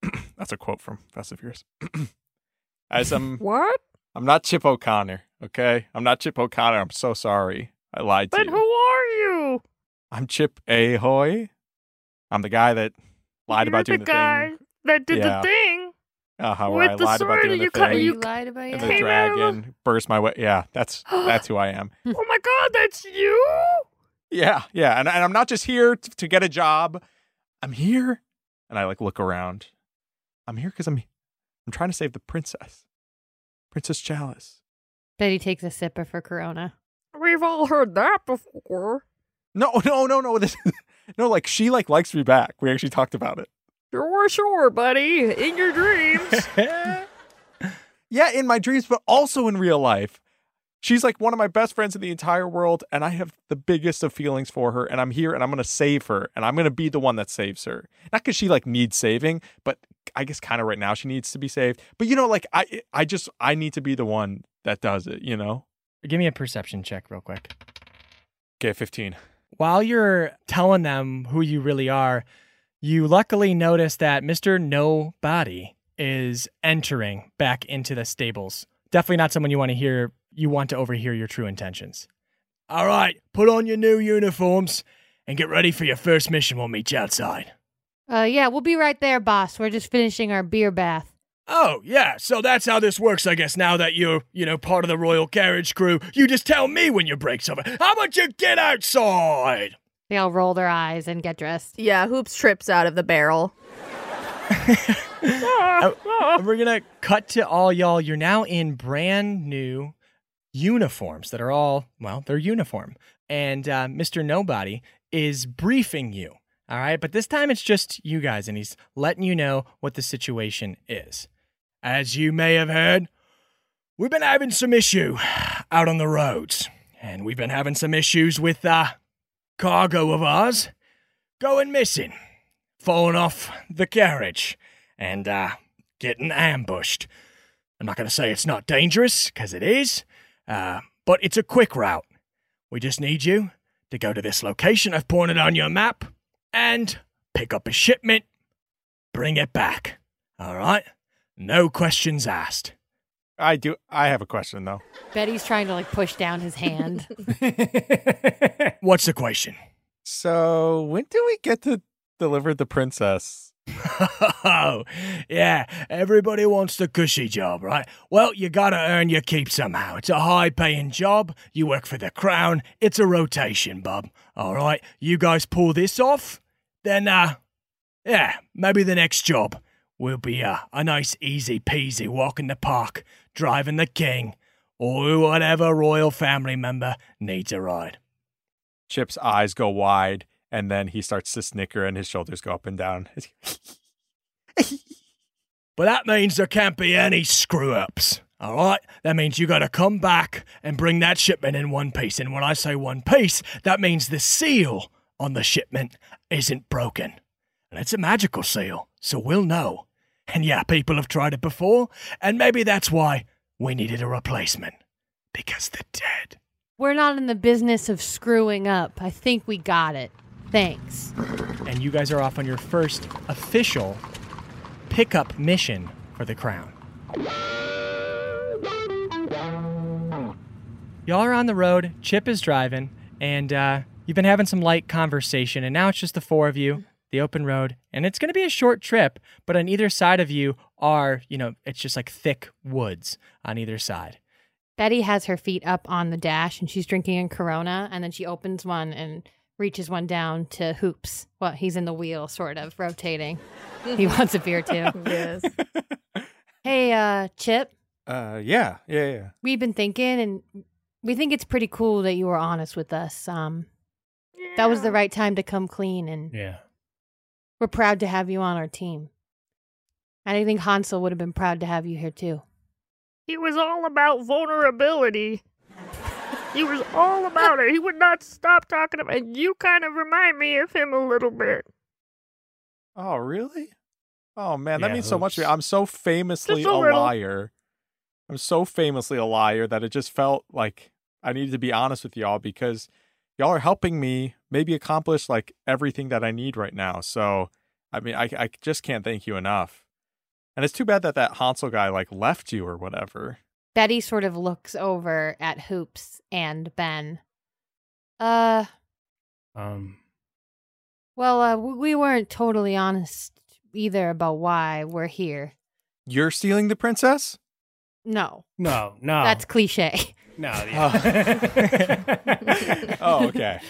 that's a quote from Fast and Furious. as I'm, What? I'm not Chip O'Connor. Okay, I'm not Chip O'Connor. I'm so sorry. I lied to But you. But who are you? I'm Chip Ahoy. I'm the guy that lied You're about the doing the, guy thing. that did Yeah. the thing. Uh-huh, where With I the lied about sword doing and the you cut- thing. you lied about and your the came out dragon burst my way. Yeah, that's that's who I am. Oh my God, that's you? Yeah, yeah, and, and I'm not just here t- to get a job. I'm here, and I like look around. I'm here because I'm I'm trying to save the princess, Princess Chalice. Betty takes a sip of her Corona. We've all heard that before. No, no, no, no. This, no, like she like likes me back. We actually talked about it. Sure, sure, buddy. In your dreams. Yeah, in my dreams, but also in real life. She's like one of my best friends in the entire world, and I have the biggest of feelings for her. And I'm here, and I'm gonna save her, and I'm gonna be the one that saves her. Not because she like needs saving, but I guess kind of right now she needs to be saved. But you know, like I, I just I need to be the one that does it. You know? Give me a perception check, real quick. Okay, fifteen. While you're telling them who you really are, you luckily notice that Mr. Nobody is entering back into the stables. Definitely not someone you want to hear, you want to overhear your true intentions. All right, put on your new uniforms and get ready for your first mission. We'll meet you outside. Uh, yeah, we'll be right there, boss. We're just finishing our beer bath. Oh, yeah, so that's how this works, I guess. Now that you're, you know, part of the royal carriage crew, you just tell me when your break's over. How about you get outside? They all roll their eyes and get dressed. Yeah, Hoops trips out of the barrel. And we're gonna cut to all y'all. You're now in brand new uniforms that are all well, they're uniform. And uh, Mr. Nobody is briefing you. All right, but this time it's just you guys, and he's letting you know what the situation is. As you may have heard, we've been having some issue out on the roads. And we've been having some issues with uh cargo of ours going missing, falling off the carriage, and uh getting ambushed. I'm not gonna say it's not dangerous, because it is, uh, but it's a quick route. We just need you to go to this location I've pointed on your map and pick up a shipment, bring it back. All right? No questions asked. I do. I have a question though. Betty's trying to like push down his hand. What's the question? So when do we get to deliver the princess? oh, yeah. Everybody wants the cushy job, right? Well, you gotta earn your keep somehow. It's a high paying job. You work for the crown. It's a rotation, bub. All right. You guys pull this off, then, uh, yeah, maybe the next job will be uh, a nice easy peasy walk in the park, driving the king, or whatever royal family member needs a ride. Chip's eyes go wide, and then he starts to snicker, and his shoulders go up and down. But that means there can't be any screw ups. All right? That means you got to come back and bring that shipment in one piece. And when I say one piece, that means the seal on the shipment isn't broken. And it's a magical seal, so we'll know. And yeah, people have tried it before, and maybe that's why we needed a replacement. Because they're dead. We're not in the business of screwing up. I think we got it. Thanks. And you guys are off on your first official pickup mission for the crown. Y'all are on the road. Chip is driving, and uh, you've been having some light conversation, and now it's just the four of you, the open road, and it's going to be a short trip. But on either side of you are, you know, it's just like thick woods on either side. Betty has her feet up on the dash and she's drinking a Corona, and then she opens one and reaches one down to Hoops. Well, he's in the wheel, sort of rotating. he wants a beer too. Yes. Hey, uh, Chip, Uh, yeah, yeah, yeah. we've been thinking, and we think it's pretty cool that you were honest with us. Um, that was the right time to come clean, and Yeah. We're proud to have you on our team. And I think Hansel would have been proud to have you here too. He was all about vulnerability. He was all about it. He would not stop talking about it. You kind of remind me of him a little bit. Oh, really? Oh man, that Yeah, means so much to me. I'm so famously a a, liar. I'm so famously a liar that it just felt like I needed to be honest with y'all because y'all are helping me maybe accomplish like everything that I need right now. So, I mean, I I just can't thank you enough. And it's too bad that that Hansel guy like left you or whatever. Betty sort of looks over at Hoops and Ben. Uh, Um. well, uh, we weren't totally honest either about why we're here. You're stealing the princess? No, No. No. that's cliche. No. Yeah. oh, okay.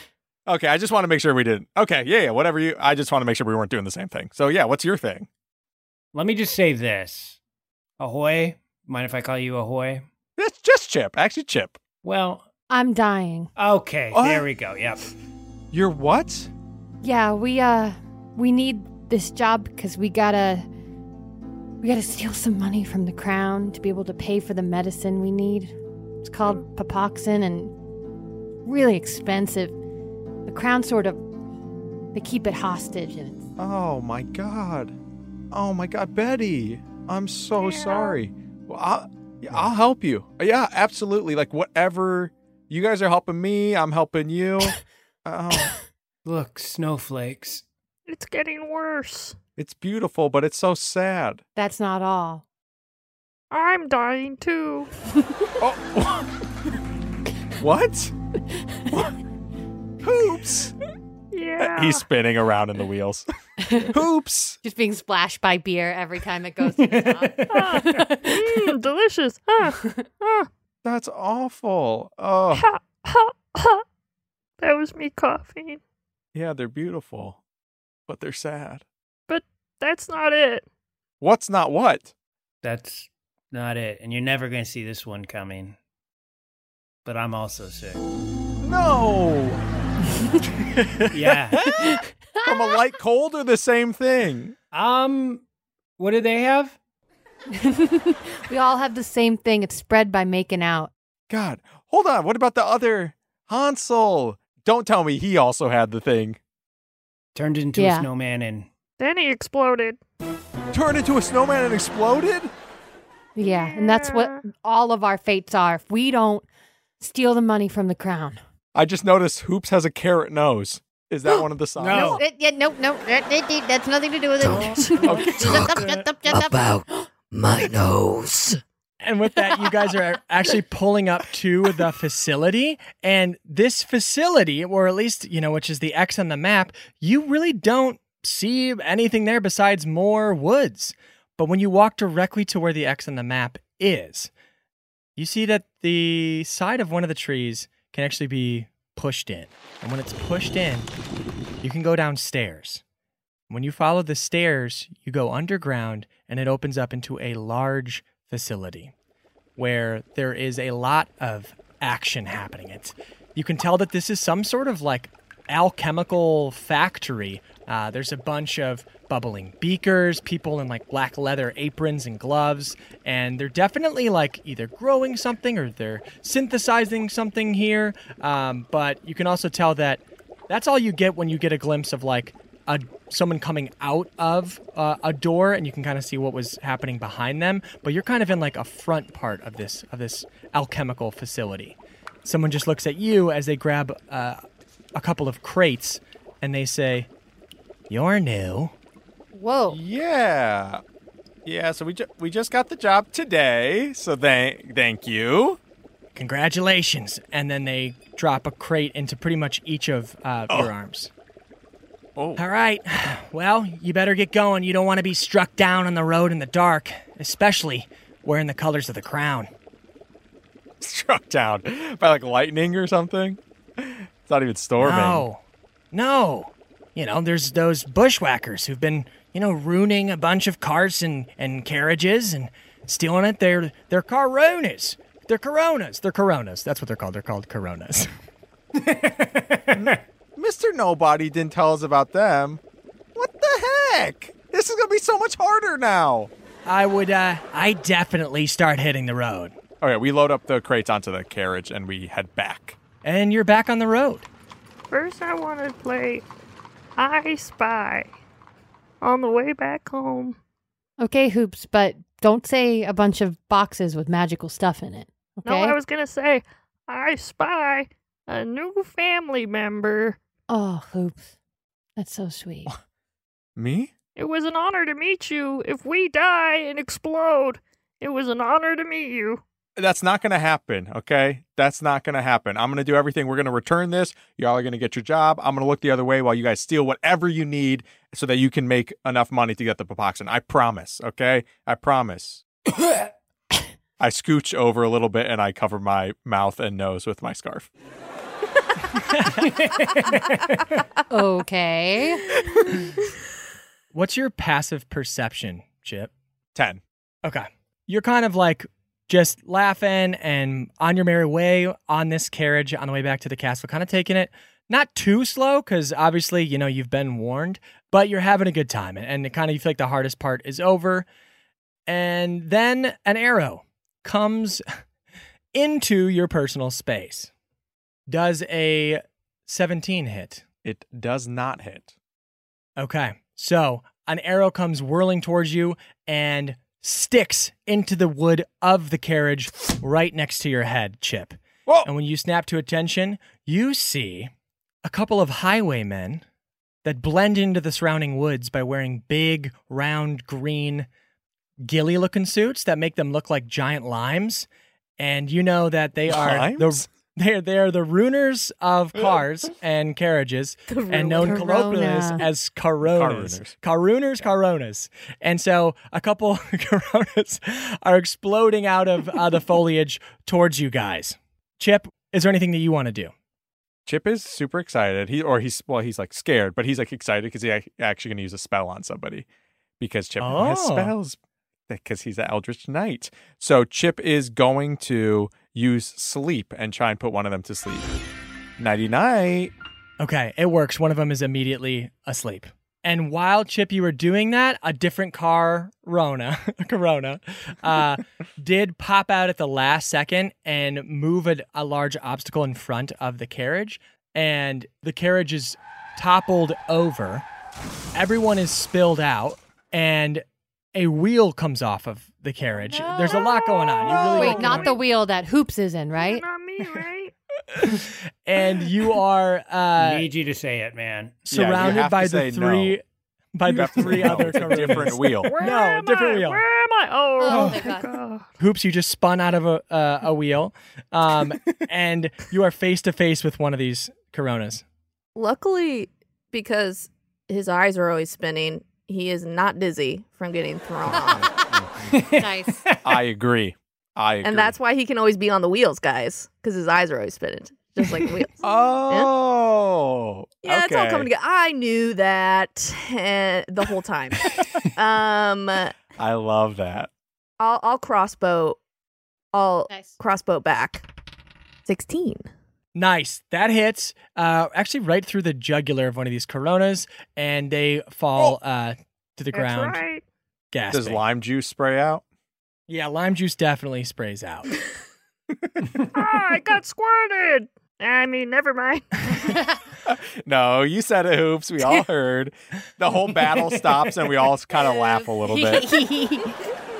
Okay, I just want to make sure we didn't. Okay, yeah, yeah, whatever you. I just want to make sure we weren't doing the same thing. So yeah, what's your thing? Let me just say this. Ahoy. Mind if I call you Ahoy? It's just Chip, actually Chip. Well, I'm dying. okay. What? There we go. Yep. You're what? Yeah, we uh, we need this job because we gotta, we gotta steal some money from the crown to be able to pay for the medicine we need. It's called papoxin and really expensive. The crown sort of, they keep it hostage and it's Oh my god. Oh my god, Betty. I'm so sorry. Well, I'll, yeah, I'll help you. Yeah, absolutely. Like whatever. You guys are helping me. I'm helping you. Oh, Look, snowflakes. It's getting worse. it's beautiful, but it's so sad. that's not all. I'm dying too. Oh, what? what? Hoops. Yeah. He's spinning around in the wheels. Hoops. Just being splashed by beer every time it goes to the top. Ah, mm, delicious. Ah, ah, That's awful. Oh, ha, ha, ha. That was me coughing. yeah, they're beautiful, but they're sad. But that's not it. What's not what? That's not it. And you're never going to see this one coming. But I'm also sick. No. Yeah. From a light cold or the same thing? um, what did they have? we all have the same thing. It's spread by making out. God, hold on. What about the other Hansel? Don't tell me he also had the thing. Turned into Yeah. a snowman and Then he exploded. Turned into a snowman and exploded? Yeah, and that's what all of our fates are. If we don't steal the money from the crown. I just noticed Hoops has a carrot nose. Is that one of the signs? No. It- yeah, no, no, it- it- it- that's nothing to do with it. Okay. About my nose. And with that, you guys are actually pulling up to the facility. And this facility, or at least, you know, which is the X on the map, you really don't see anything there besides more woods. But when you walk directly to where the X on the map is, you see that the side of one of the trees can actually be pushed in. And when it's pushed in, you can go downstairs. When you follow the stairs, you go underground and it opens up into a large facility where there is a lot of action happening. It's you can tell that this is some sort of like alchemical factory. Uh, there's a bunch of bubbling beakers, people in like black leather aprons and gloves, and they're definitely like either growing something or they're synthesizing something here. Um, but you can also tell that that's all you get when you get a glimpse of like a someone coming out of uh, a door and you can kind of see what was happening behind them but you're kind of in like a front part of this of this alchemical facility someone just looks at you as they grab uh, a couple of crates and they say you're new Whoa. Yeah. Yeah, so we ju- we just got the job today. So thank thank you. congratulations and then they drop a crate into pretty much each of uh, Oh. your arms Oh. all right well you better get going you don't want to be struck down on the road in the dark especially wearing the colors of the crown Struck down by like lightning or something. It's not even storming. No, no. You know, there's those bushwhackers who've been, you know, ruining a bunch of carts and, and carriages and stealing it. They're they're Coronas. They're Coronas. They're Coronas. That's what they're called. They're called Coronas. Mr. Nobody didn't tell us about them. What the heck? This is gonna be so much harder now. I would, uh, I definitely start hitting the road. Okay, we load up the crates onto the carriage and we head back. And you're back on the road. First, I want to play I Spy on the way back home. Okay, hoops, but don't say a bunch of boxes with magical stuff in it. Okay. No, I was gonna say I spy a new family member. Oh, hoops. That's so sweet. Me? It was an honor to meet you. If we die and explode, it was an honor to meet you. That's not gonna happen, okay? That's not gonna happen. I'm gonna do everything. We're gonna return this. Y'all are gonna get your job. I'm gonna look the other way while you guys steal whatever you need so that you can make enough money to get the Papoxin. I promise, okay? I promise. I scooch over a little bit and I cover my mouth and nose with my scarf. okay. What's your passive perception, Chip? 10. Okay. You're kind of like just laughing and on your merry way on this carriage on the way back to the castle, kind of taking it not too slow because obviously, you know, you've been warned, but you're having a good time. And it kind of, you feel like the hardest part is over. And then an arrow comes into your personal space. Does a 17 hit? It does not hit. Okay. So an arrow comes whirling towards you and sticks into the wood of the carriage right next to your head, Chip. And when you snap to attention, you see a couple of highwaymen that blend into the surrounding woods by wearing big, round, green, ghillie looking suits that make them look like giant limes. And you know that they are Limes? the they're they are the runers of cars and carriages and known Corona. colloquially as coronas. Carooners. Carooners, coronas. And so a couple coronas are exploding out of uh, the foliage towards you guys. Chip, is there anything that you want to do? Chip is super excited. He or he's well, he's like scared, but he's like excited because he's actually going to use a spell on somebody because Chip has Oh. spells because he's the Eldritch Knight. So Chip is going to use sleep and try and put one of them to sleep. Nighty night. Okay, it works. One of them is immediately asleep. And while Chip, you were doing that, a different car, Rona, Corona, uh, did pop out at the last second and move a, a large obstacle in front of the carriage. And the carriage is toppled over. Everyone is spilled out, and a wheel comes off of the carriage. There's a lot going on. You really Wait, don't not the wheel that hoops is in, right? Not me, right? And you are uh, Need you to say it, man. surrounded have by to the say three no. by You the have to three no. other It's a different wheel. Where No, am different I? wheel. Where am I? Oh, Oh, my thank God. Hoops, you just spun out of a uh, a wheel, um, and you are face to face with one of these coronas. Luckily, because his eyes are always spinning, he is not dizzy from getting thrown off. nice. I agree. I agree. and that's why he can always be on the wheels, guys, because his eyes are always spinning, just like the wheels. Oh, Yeah, it's all okay. coming together. I knew that eh, the whole time. um, I love that. I'll, I'll crossbow. I'll Nice. crossbow back. Sixteen. Nice, that hits. Uh, actually, right through the jugular of one of these coronas, and they fall uh to the That's ground, right. gasping. Does lime juice spray out? yeah, lime juice definitely sprays out. Ah, I got squirted. I mean, never mind. No, you said it, hoops. We all heard. The whole battle stops, and we all kind of laugh a little bit.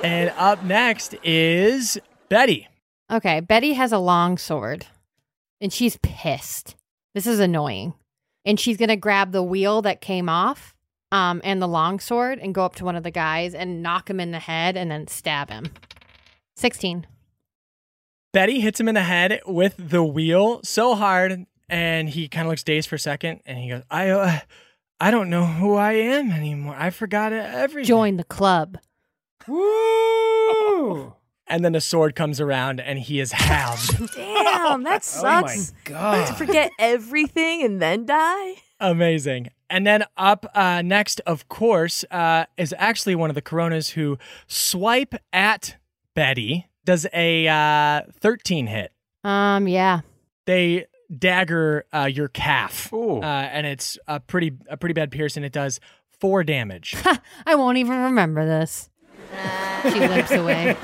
and up next is Betty. Okay, Betty has a long sword and she's pissed. This is annoying. And she's going to grab the wheel that came off um, and the longsword and go up to one of the guys and knock him in the head and then stab him. 16. Betty hits him in the head with the wheel so hard, and he kind of looks dazed for a second, and he goes, "I, uh, I don't know who I am anymore. I forgot everything." Join the club. Woo! And then the sword comes around, and he is halved. Damn, that Oh my sucks. To forget everything and then die. Amazing. And then up uh, next, of course, uh, is actually one of the Coronas who swipe at Betty. Does a uh, 13 hit? Um, yeah. They dagger uh, your calf, Ooh. uh, and it's a pretty a pretty bad pierce, and it does four damage. I won't even remember this. She limps away.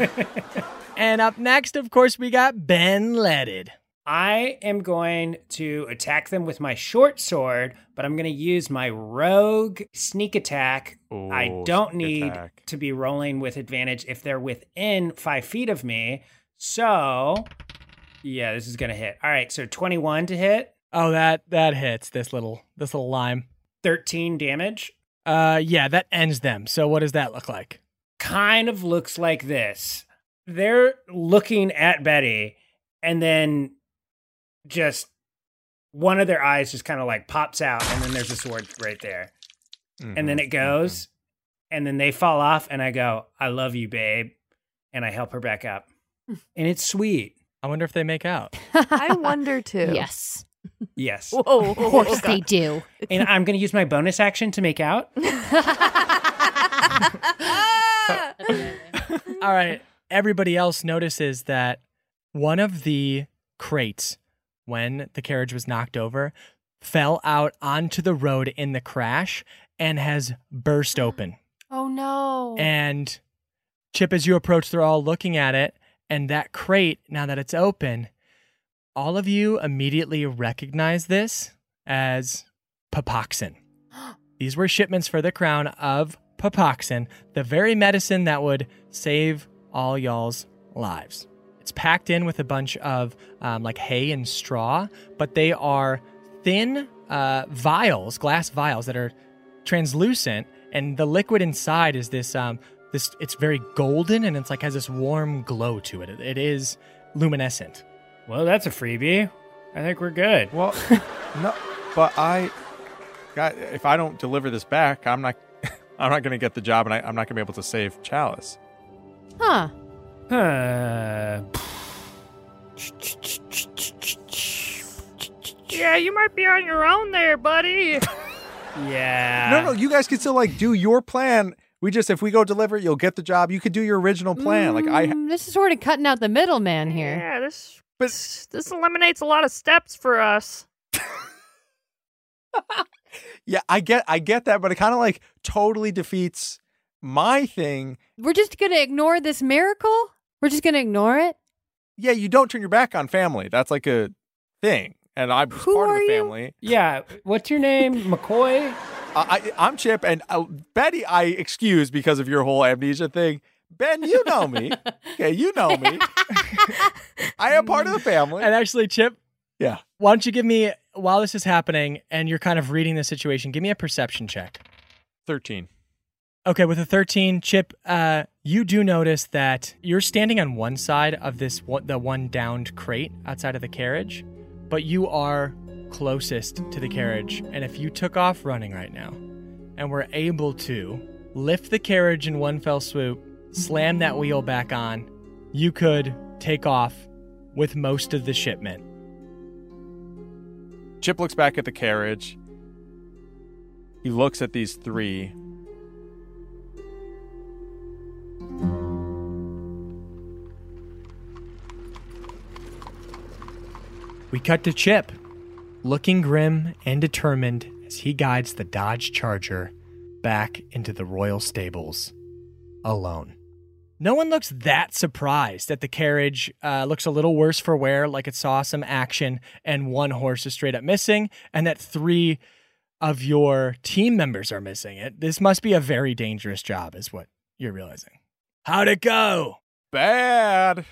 and up next, of course, we got Ben Leaded. I am going to attack them with my short sword, but I'm going to use my rogue sneak attack. I don't need attack. to be rolling with advantage if they're within five feet of me. So, yeah, this is going to hit. All right, so 21 to hit, Oh, that that hits this little this little lime. 13 damage. Uh, yeah, that ends them. So what does that look like? Kind of looks like this. They're looking at Betty, and then just one of their eyes just kind of like pops out, and then there's a sword right there. and then Mhm, it goes, and then they fall off, and I go, "I love you, babe," and I help her back up, and it's sweet. I wonder if they make out. I wonder too. Yes. Yes, Whoa. Of course they do. and I'm gonna use my bonus action to make out. All right. Everybody else notices that one of the crates, when the carriage was knocked over, fell out onto the road in the crash and has burst open. Oh no. And Chip, as you approach, they're all looking at it. And that crate, now that it's open, all of you immediately recognize this as Papoxin. These were shipments for the crown of Papoxin, the very medicine that would save all y'all's lives. It's packed in with a bunch of um, like hay and straw, but they are thin uh, vials, glass vials that are translucent, and the liquid inside is this um, this. It's very golden, and it's like has this warm glow to it. It is luminescent. Well, that's a freebie. I think we're good. Well, no, but I, got, if I don't deliver this back, I'm not, I'm not going to get the job, and I, I'm not going to be able to save Chalice. Huh. Uh, Yeah, you might be on your own there, buddy. yeah. no, no, you guys can still like do your plan. We just, if we go deliver, it, you'll get the job. You could do your original plan. Like I, Mm, this is sort of cutting out the middleman here. Yeah, this but this eliminates a lot of steps for us. yeah, I get, I get that, but it kind of like totally defeats my thing. We're just going to ignore this miracle? We're just going to ignore it? Yeah, you don't turn your back on family. That's like a thing, and I'm Who part of are the you? family. Yeah. What's your name, McCoy? I, I, I'm Chip, and uh, Betty, I excuse because of your whole amnesia thing. Ben, you know me. okay, you know me. I am part of the family. And actually, Chip, Yeah. why don't you give me while this is happening and you're kind of reading the situation? Give me a perception check. Thirteen. Okay, with a 13, Chip, uh, you do notice that you're standing on one side of this one, the one downed crate outside of the carriage, but you are closest to the carriage. And if you took off running right now and were able to lift the carriage in one fell swoop, slam that wheel back on, you could take off with most of the shipment. Chip looks back at the carriage. He looks at these three. We cut to Chip, looking grim and determined as he guides the Dodge Charger back into the royal stables alone. No one looks that surprised that the carriage uh, looks a little worse for wear, like it saw some action, and one horse is straight up missing, and that three of your team members are missing it. This must be a very dangerous job, is what you're realizing. How'd it go? Bad.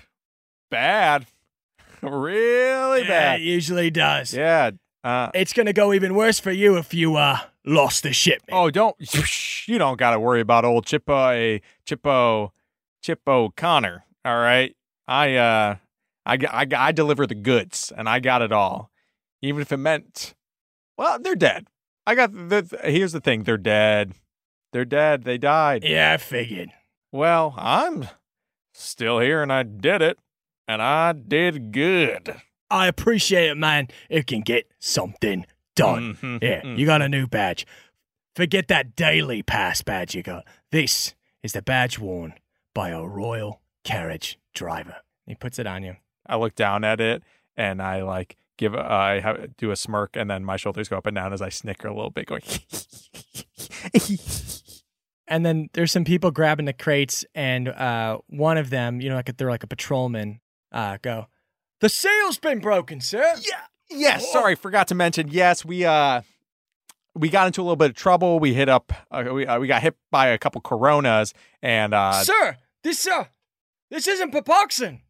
Bad. really Yeah, bad. it usually does. Yeah. Uh, It's gonna go even worse for you if you uh lost the shipment. oh, don't you don't got to worry about old Chippo, a Chippo, Chippo O'Connor. All right, I uh, I I deliver the goods, and I got it all, even if it meant, well, they're dead. I got the. Here's the thing: they're dead. They're dead. They died. Yeah, I figured. Well, I'm still here, and I did it, and I did good. I appreciate it, man. It can get something done. Mhm, Yeah, mhm. you got a new badge. Forget that daily pass badge you got. This is the badge worn by a royal carriage driver. He puts it on you. I look down at it, and I like give. a- I have, do a smirk, and then my shoulders go up and down as I snicker a little bit, going. And then there's some people grabbing the crates, and uh, one of them, you know, like they're like a patrolman, uh, go, The sail's been broken, sir. Yeah. Yes, sorry, forgot to mention. Yes, we uh we got into a little bit of trouble. We hit up uh, we uh, we got hit by a couple coronas and uh Sir, this uh this isn't Papoxin.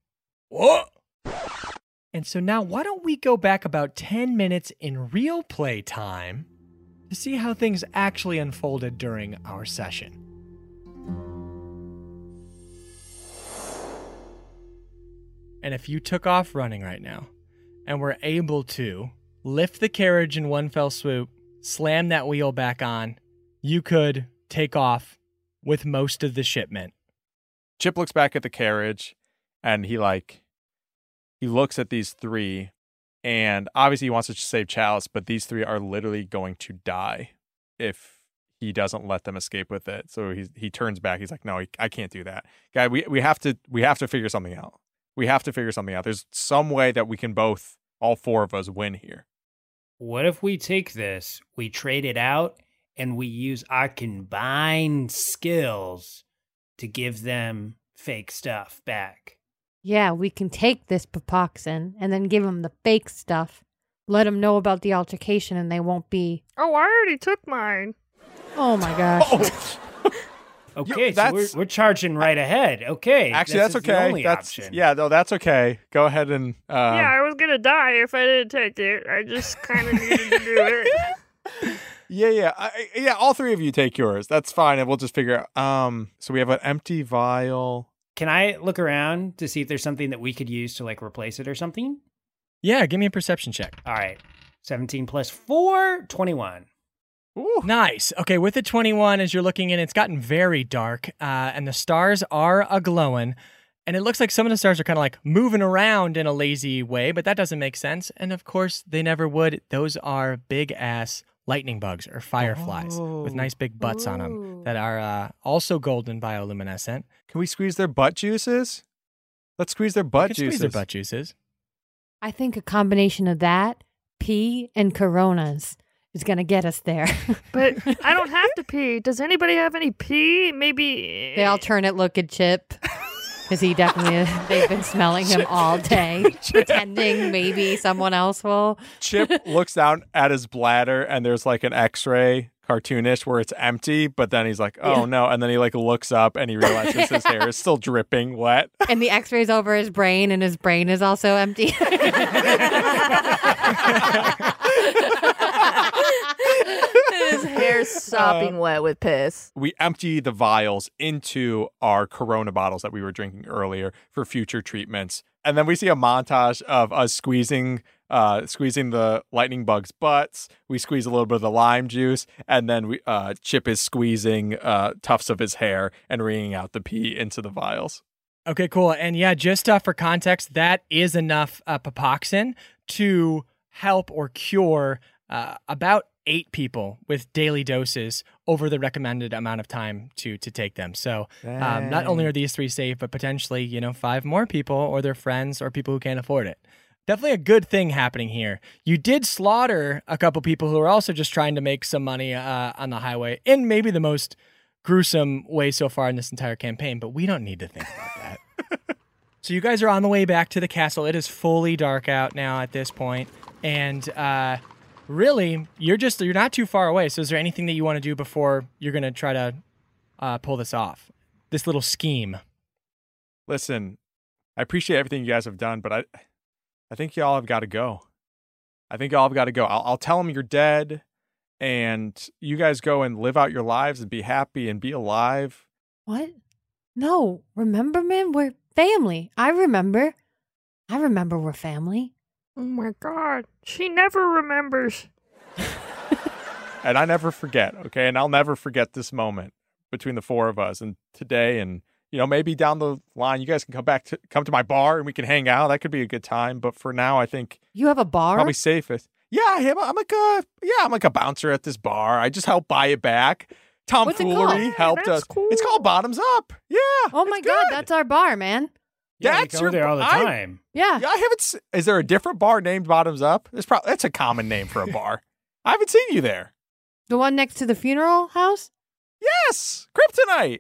What? And so now why don't we go back about 10 minutes in real play time to see how things actually unfolded during our session. And if you took off running right now and were able to lift the carriage in one fell swoop, slam that wheel back on, you could take off with most of the shipment. Chip looks back at the carriage and he like he looks at these three and obviously he wants to save Chalice, but these three are literally going to die if he doesn't let them escape with it. So he he turns back. He's like, "No, I can't do that, guy. We we have to we have to figure something out. We have to figure something out. There's some way that we can both, all four of us, win here." What if we take this, we trade it out, and we use our combined skills to give them fake stuff back? Yeah, we can take this Papoxin and then give them the fake stuff. Let them know about the altercation and they won't be. Oh, I already took mine. Oh my gosh. Okay, so we're, we're charging right ahead. Okay, Actually, this that's is the okay. only That's option. yeah, no, that's okay. Go ahead and uh, yeah, I was gonna die if I didn't take it. I just kind of needed to do it. Yeah, yeah, I, I- yeah. All three of you take yours. That's fine, and we'll just figure. out. Um, so we have an empty vial. Can I look around to see if there's something that we could use to like replace it or something? Yeah, give me a perception check. All right. 17 plus 4, 21. Nice. Okay, with the 21, as you're looking in, it's gotten very dark, uh, and the stars are a glowing. And it looks like some of the stars are kind of like moving around in a lazy way, but that doesn't make sense. And of course, they never would. Those are big ass lightning bugs or fireflies with nice big butts on them that are uh, also golden bioluminescent. Can we squeeze their butt juices? Let's squeeze their butt can squeeze juices. their butt juices. I think a combination of that, pee, and coronas is going to get us there. But I don't have to pee. Does anybody have any pee? Maybe they all turn and look at Chip. Because he definitely, they've been smelling him all day, pretending maybe someone else will. Chip looks down at his bladder, and there's like an X-ray cartoonish where it's empty, but then he's like, "Oh Yeah. no!" And then he like looks up and he realizes his hair is still dripping wet. And the x rays over his brain, and his brain is also empty. His hair's so sopping wet with piss. we empty the vials into our Corona bottles that we were drinking earlier for future treatments. And then we see a montage of us squeezing uh squeezing the lightning bugs butts. We squeeze a little bit of the lime juice and then we uh Chip is squeezing uh tufts of his hair and wringing out the pee into the vials. Okay, cool. And yeah, just uh, for context, that is enough uh, papoxin to help or cure uh, about eight people with daily doses over the recommended amount of time to to take them. So um, not only are these three safe, but potentially you know five more people or their friends or people who can't afford it. Definitely a good thing happening here. You did slaughter a couple people who are also just trying to make some money uh, on the highway in maybe the most gruesome way so far in this entire campaign, but we don't need to think about that. so you guys are on the way back to the castle. It is fully dark out now at this point, and uh, really, you're just you're not too far away. So is there anything that you want to do before you're gonna try to uh, pull this off? This little scheme. Listen, I appreciate everything you guys have done, but I I think y'all have got to go. I think y'all have got to go. I'll, I'll tell them you're dead and you guys go and live out your lives and be happy and be alive. What? No, remember, man, we're family. I remember. I remember we're family. Oh my god. She never remembers. And I never forget, okay? And I'll never forget this moment between the four of us and today and you know, maybe down the line you guys can come back to come to my bar and we can hang out. That could be a good time, but for now I think You have a bar? probably safest. Yeah, I am. I'm like a yeah, I'm like a bouncer at this bar. I just help buy it back. What's it called? Tomfoolery helped us. It's called Bottoms Up. Yeah. Oh my god, that's our bar, man. Yeah, That's we go your there all the time. Yeah. Yeah, I haven't. Is there a different bar named Bottoms Up? It's probably that's a common name for a bar. I haven't seen you there. The one next to the funeral house? Yes, Kryptonite.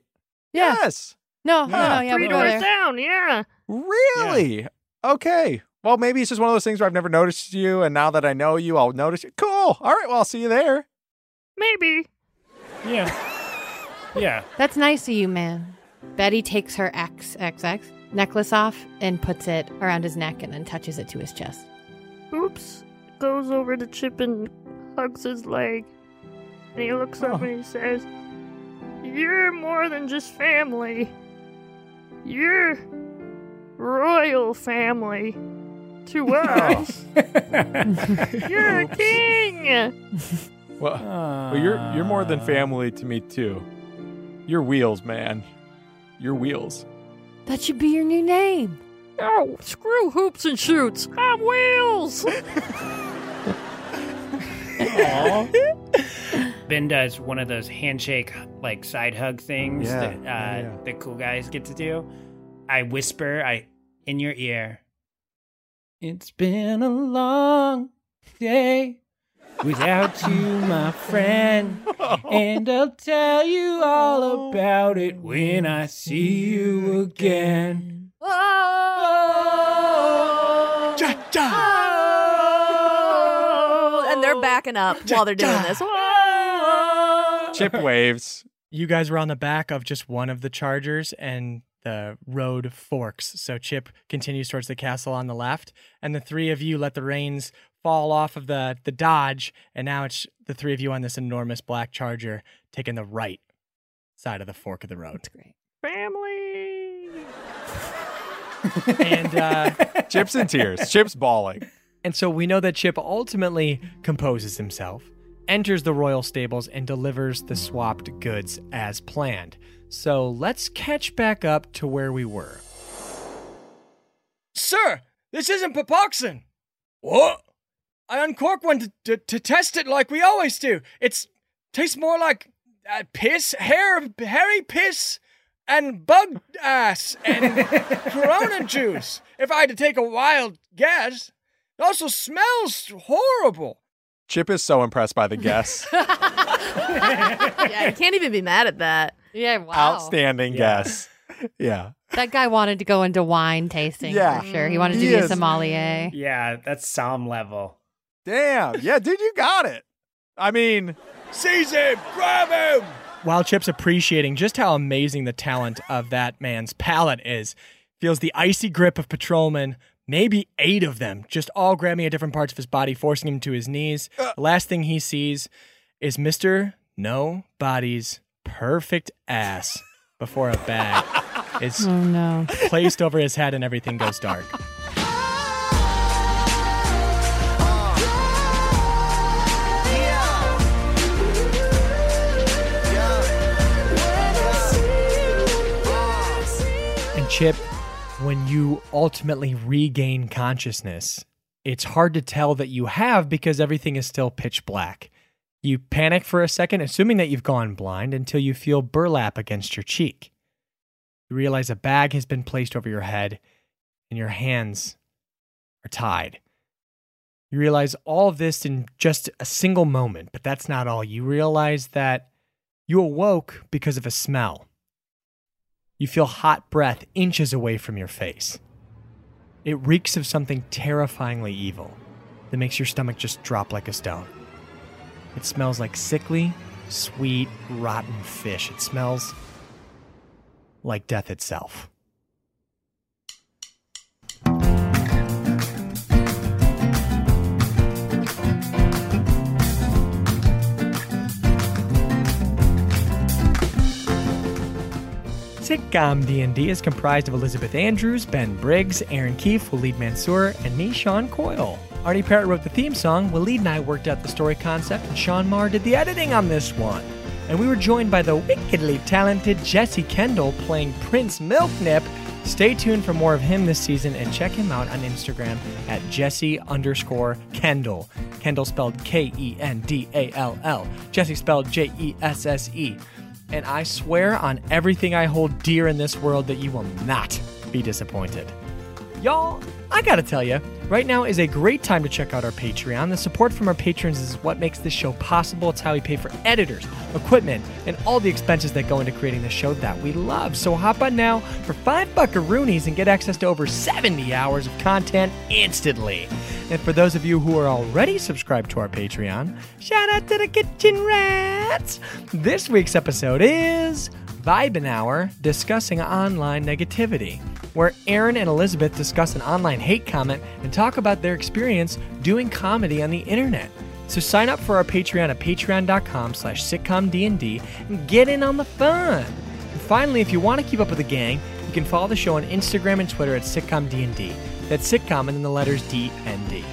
Yeah. Yes. No, no, no, yeah, we Three doors there. down, yeah. Really? Okay. Well, maybe it's just one of those things where I've never noticed you, and now that I know you, I'll notice you. Cool. All right. Well, I'll see you there. Maybe. Yeah. Yeah. That's nice of you, man. Betty takes her ex. XXX necklace off and puts it around his neck and then touches it to his chest. Oops. Goes over to Chip and hugs his leg. And he looks up and he oh. says, You're more than just family. You're royal family to oh. us. You're a king. Well, well, you're you're more than ah. family to me too. You're wheels, man. You're wheels. That should be your new name. Oh, screw hoops and shoots. I'm Wheels. Ben does one of those handshake like side hug things Yeah, that uh, yeah, yeah. the cool guys get to do. I whisper, I in your ear. It's been a long day without you, my friend, and I'll tell you all about it when I see you again. Oh, and they're backing up while they're doing this. Chip waves. You guys were on the back of just one of the chargers and the road forks. So Chip continues towards the castle on the left, and the three of you let the reins fall off of the the Dodge, and now it's the three of you on this enormous black charger taking the right side of the fork of the road. That's great. Family. and uh, Chip's in tears. Chip's bawling. And so we know that Chip ultimately composes himself, enters the royal stables, and delivers the swapped goods as planned. So let's catch back up to where we were. Sir, this isn't Papoxin. What? I uncork one to, to, to test it like we always do. It's tastes more like uh, piss, hair, hairy piss, and bug ass and Corona juice. If I had to take a wild guess, it also smells horrible. Chip is so impressed by the guess. yeah, you can't even be mad at that. Yeah, wow. Outstanding guess. Yeah. That guy wanted to go into wine tasting Yeah. for sure. He wanted to He be a sommelier. Yeah, that's Psalm level. Damn. Yeah, dude, you got it. I mean, seize him, grab him. While Chip's appreciating just how amazing the talent of that man's palate is, feels the icy grip of patrolmen, maybe eight of them, just all grabbing at different parts of his body, forcing him to his knees. Uh. The last thing he sees is Mr. nobody's perfect ass before a bag is Oh no. placed over his head and everything goes dark. Chip, when you ultimately regain consciousness, it's hard to tell that you have because everything is still pitch black. You panic for a second, assuming that you've gone blind, until you feel burlap against your cheek. You realize a bag has been placed over your head and your hands are tied. You realize all of this in just a single moment, but that's not all. You realize that you awoke because of a smell. You feel hot breath inches away from your face. It reeks of something terrifyingly evil that makes your stomach just drop like a stone. It smells like sickly, sweet, rotten fish. It smells like death itself. Sitcom um, D&D is comprised of Elizabeth Andrews, Ben Briggs, Erin Keif, Waleed Mansour, and me, Sean Coyle. Arne Parrott wrote the theme song, Waleed and I worked out the story concept, and Sean Meagher did the editing on this one. And we were joined by the wickedly talented Jesse Kendall playing Prince Milknip. Stay tuned for more of him this season and check him out on Instagram at Jesse underscore Kendall. Kendall spelled K E N D A L L. Jesse spelled J E S S E. And I swear on everything I hold dear in this world that you will not be disappointed. Y'all, I gotta tell you, right now is a great time to check out our Patreon. The support from our patrons is what makes this show possible. It's how we pay for editors, equipment, and all the expenses that go into creating the show that we love. So hop on now for five buckaroonies and get access to over 70 hours of content instantly. And for those of you who are already subscribed to our Patreon, shout out to the Kitchen Rats! This week's episode is Vibin Hour discussing online negativity, where Erin and Elizabeth discuss an online hate comment and talk about their experience doing comedy on the internet. So sign up for our Patreon at patreon.com slash sitcomdnd and get in on the fun. And finally, if you want to keep up with the gang, you can follow the show on Instagram and Twitter at sitcomdnd. That's sitcom and then the letters D and D.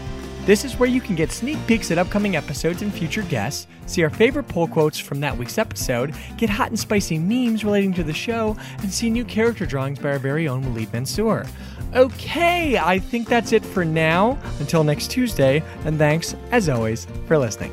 This is where you can get sneak peeks at upcoming episodes and future guests, see our favorite poll quotes from that week's episode, get hot and spicy memes relating to the show, and see new character drawings by our very own Waleed Mansour. Okay, I think that's it for now. Until next Tuesday, and thanks, as always, for listening.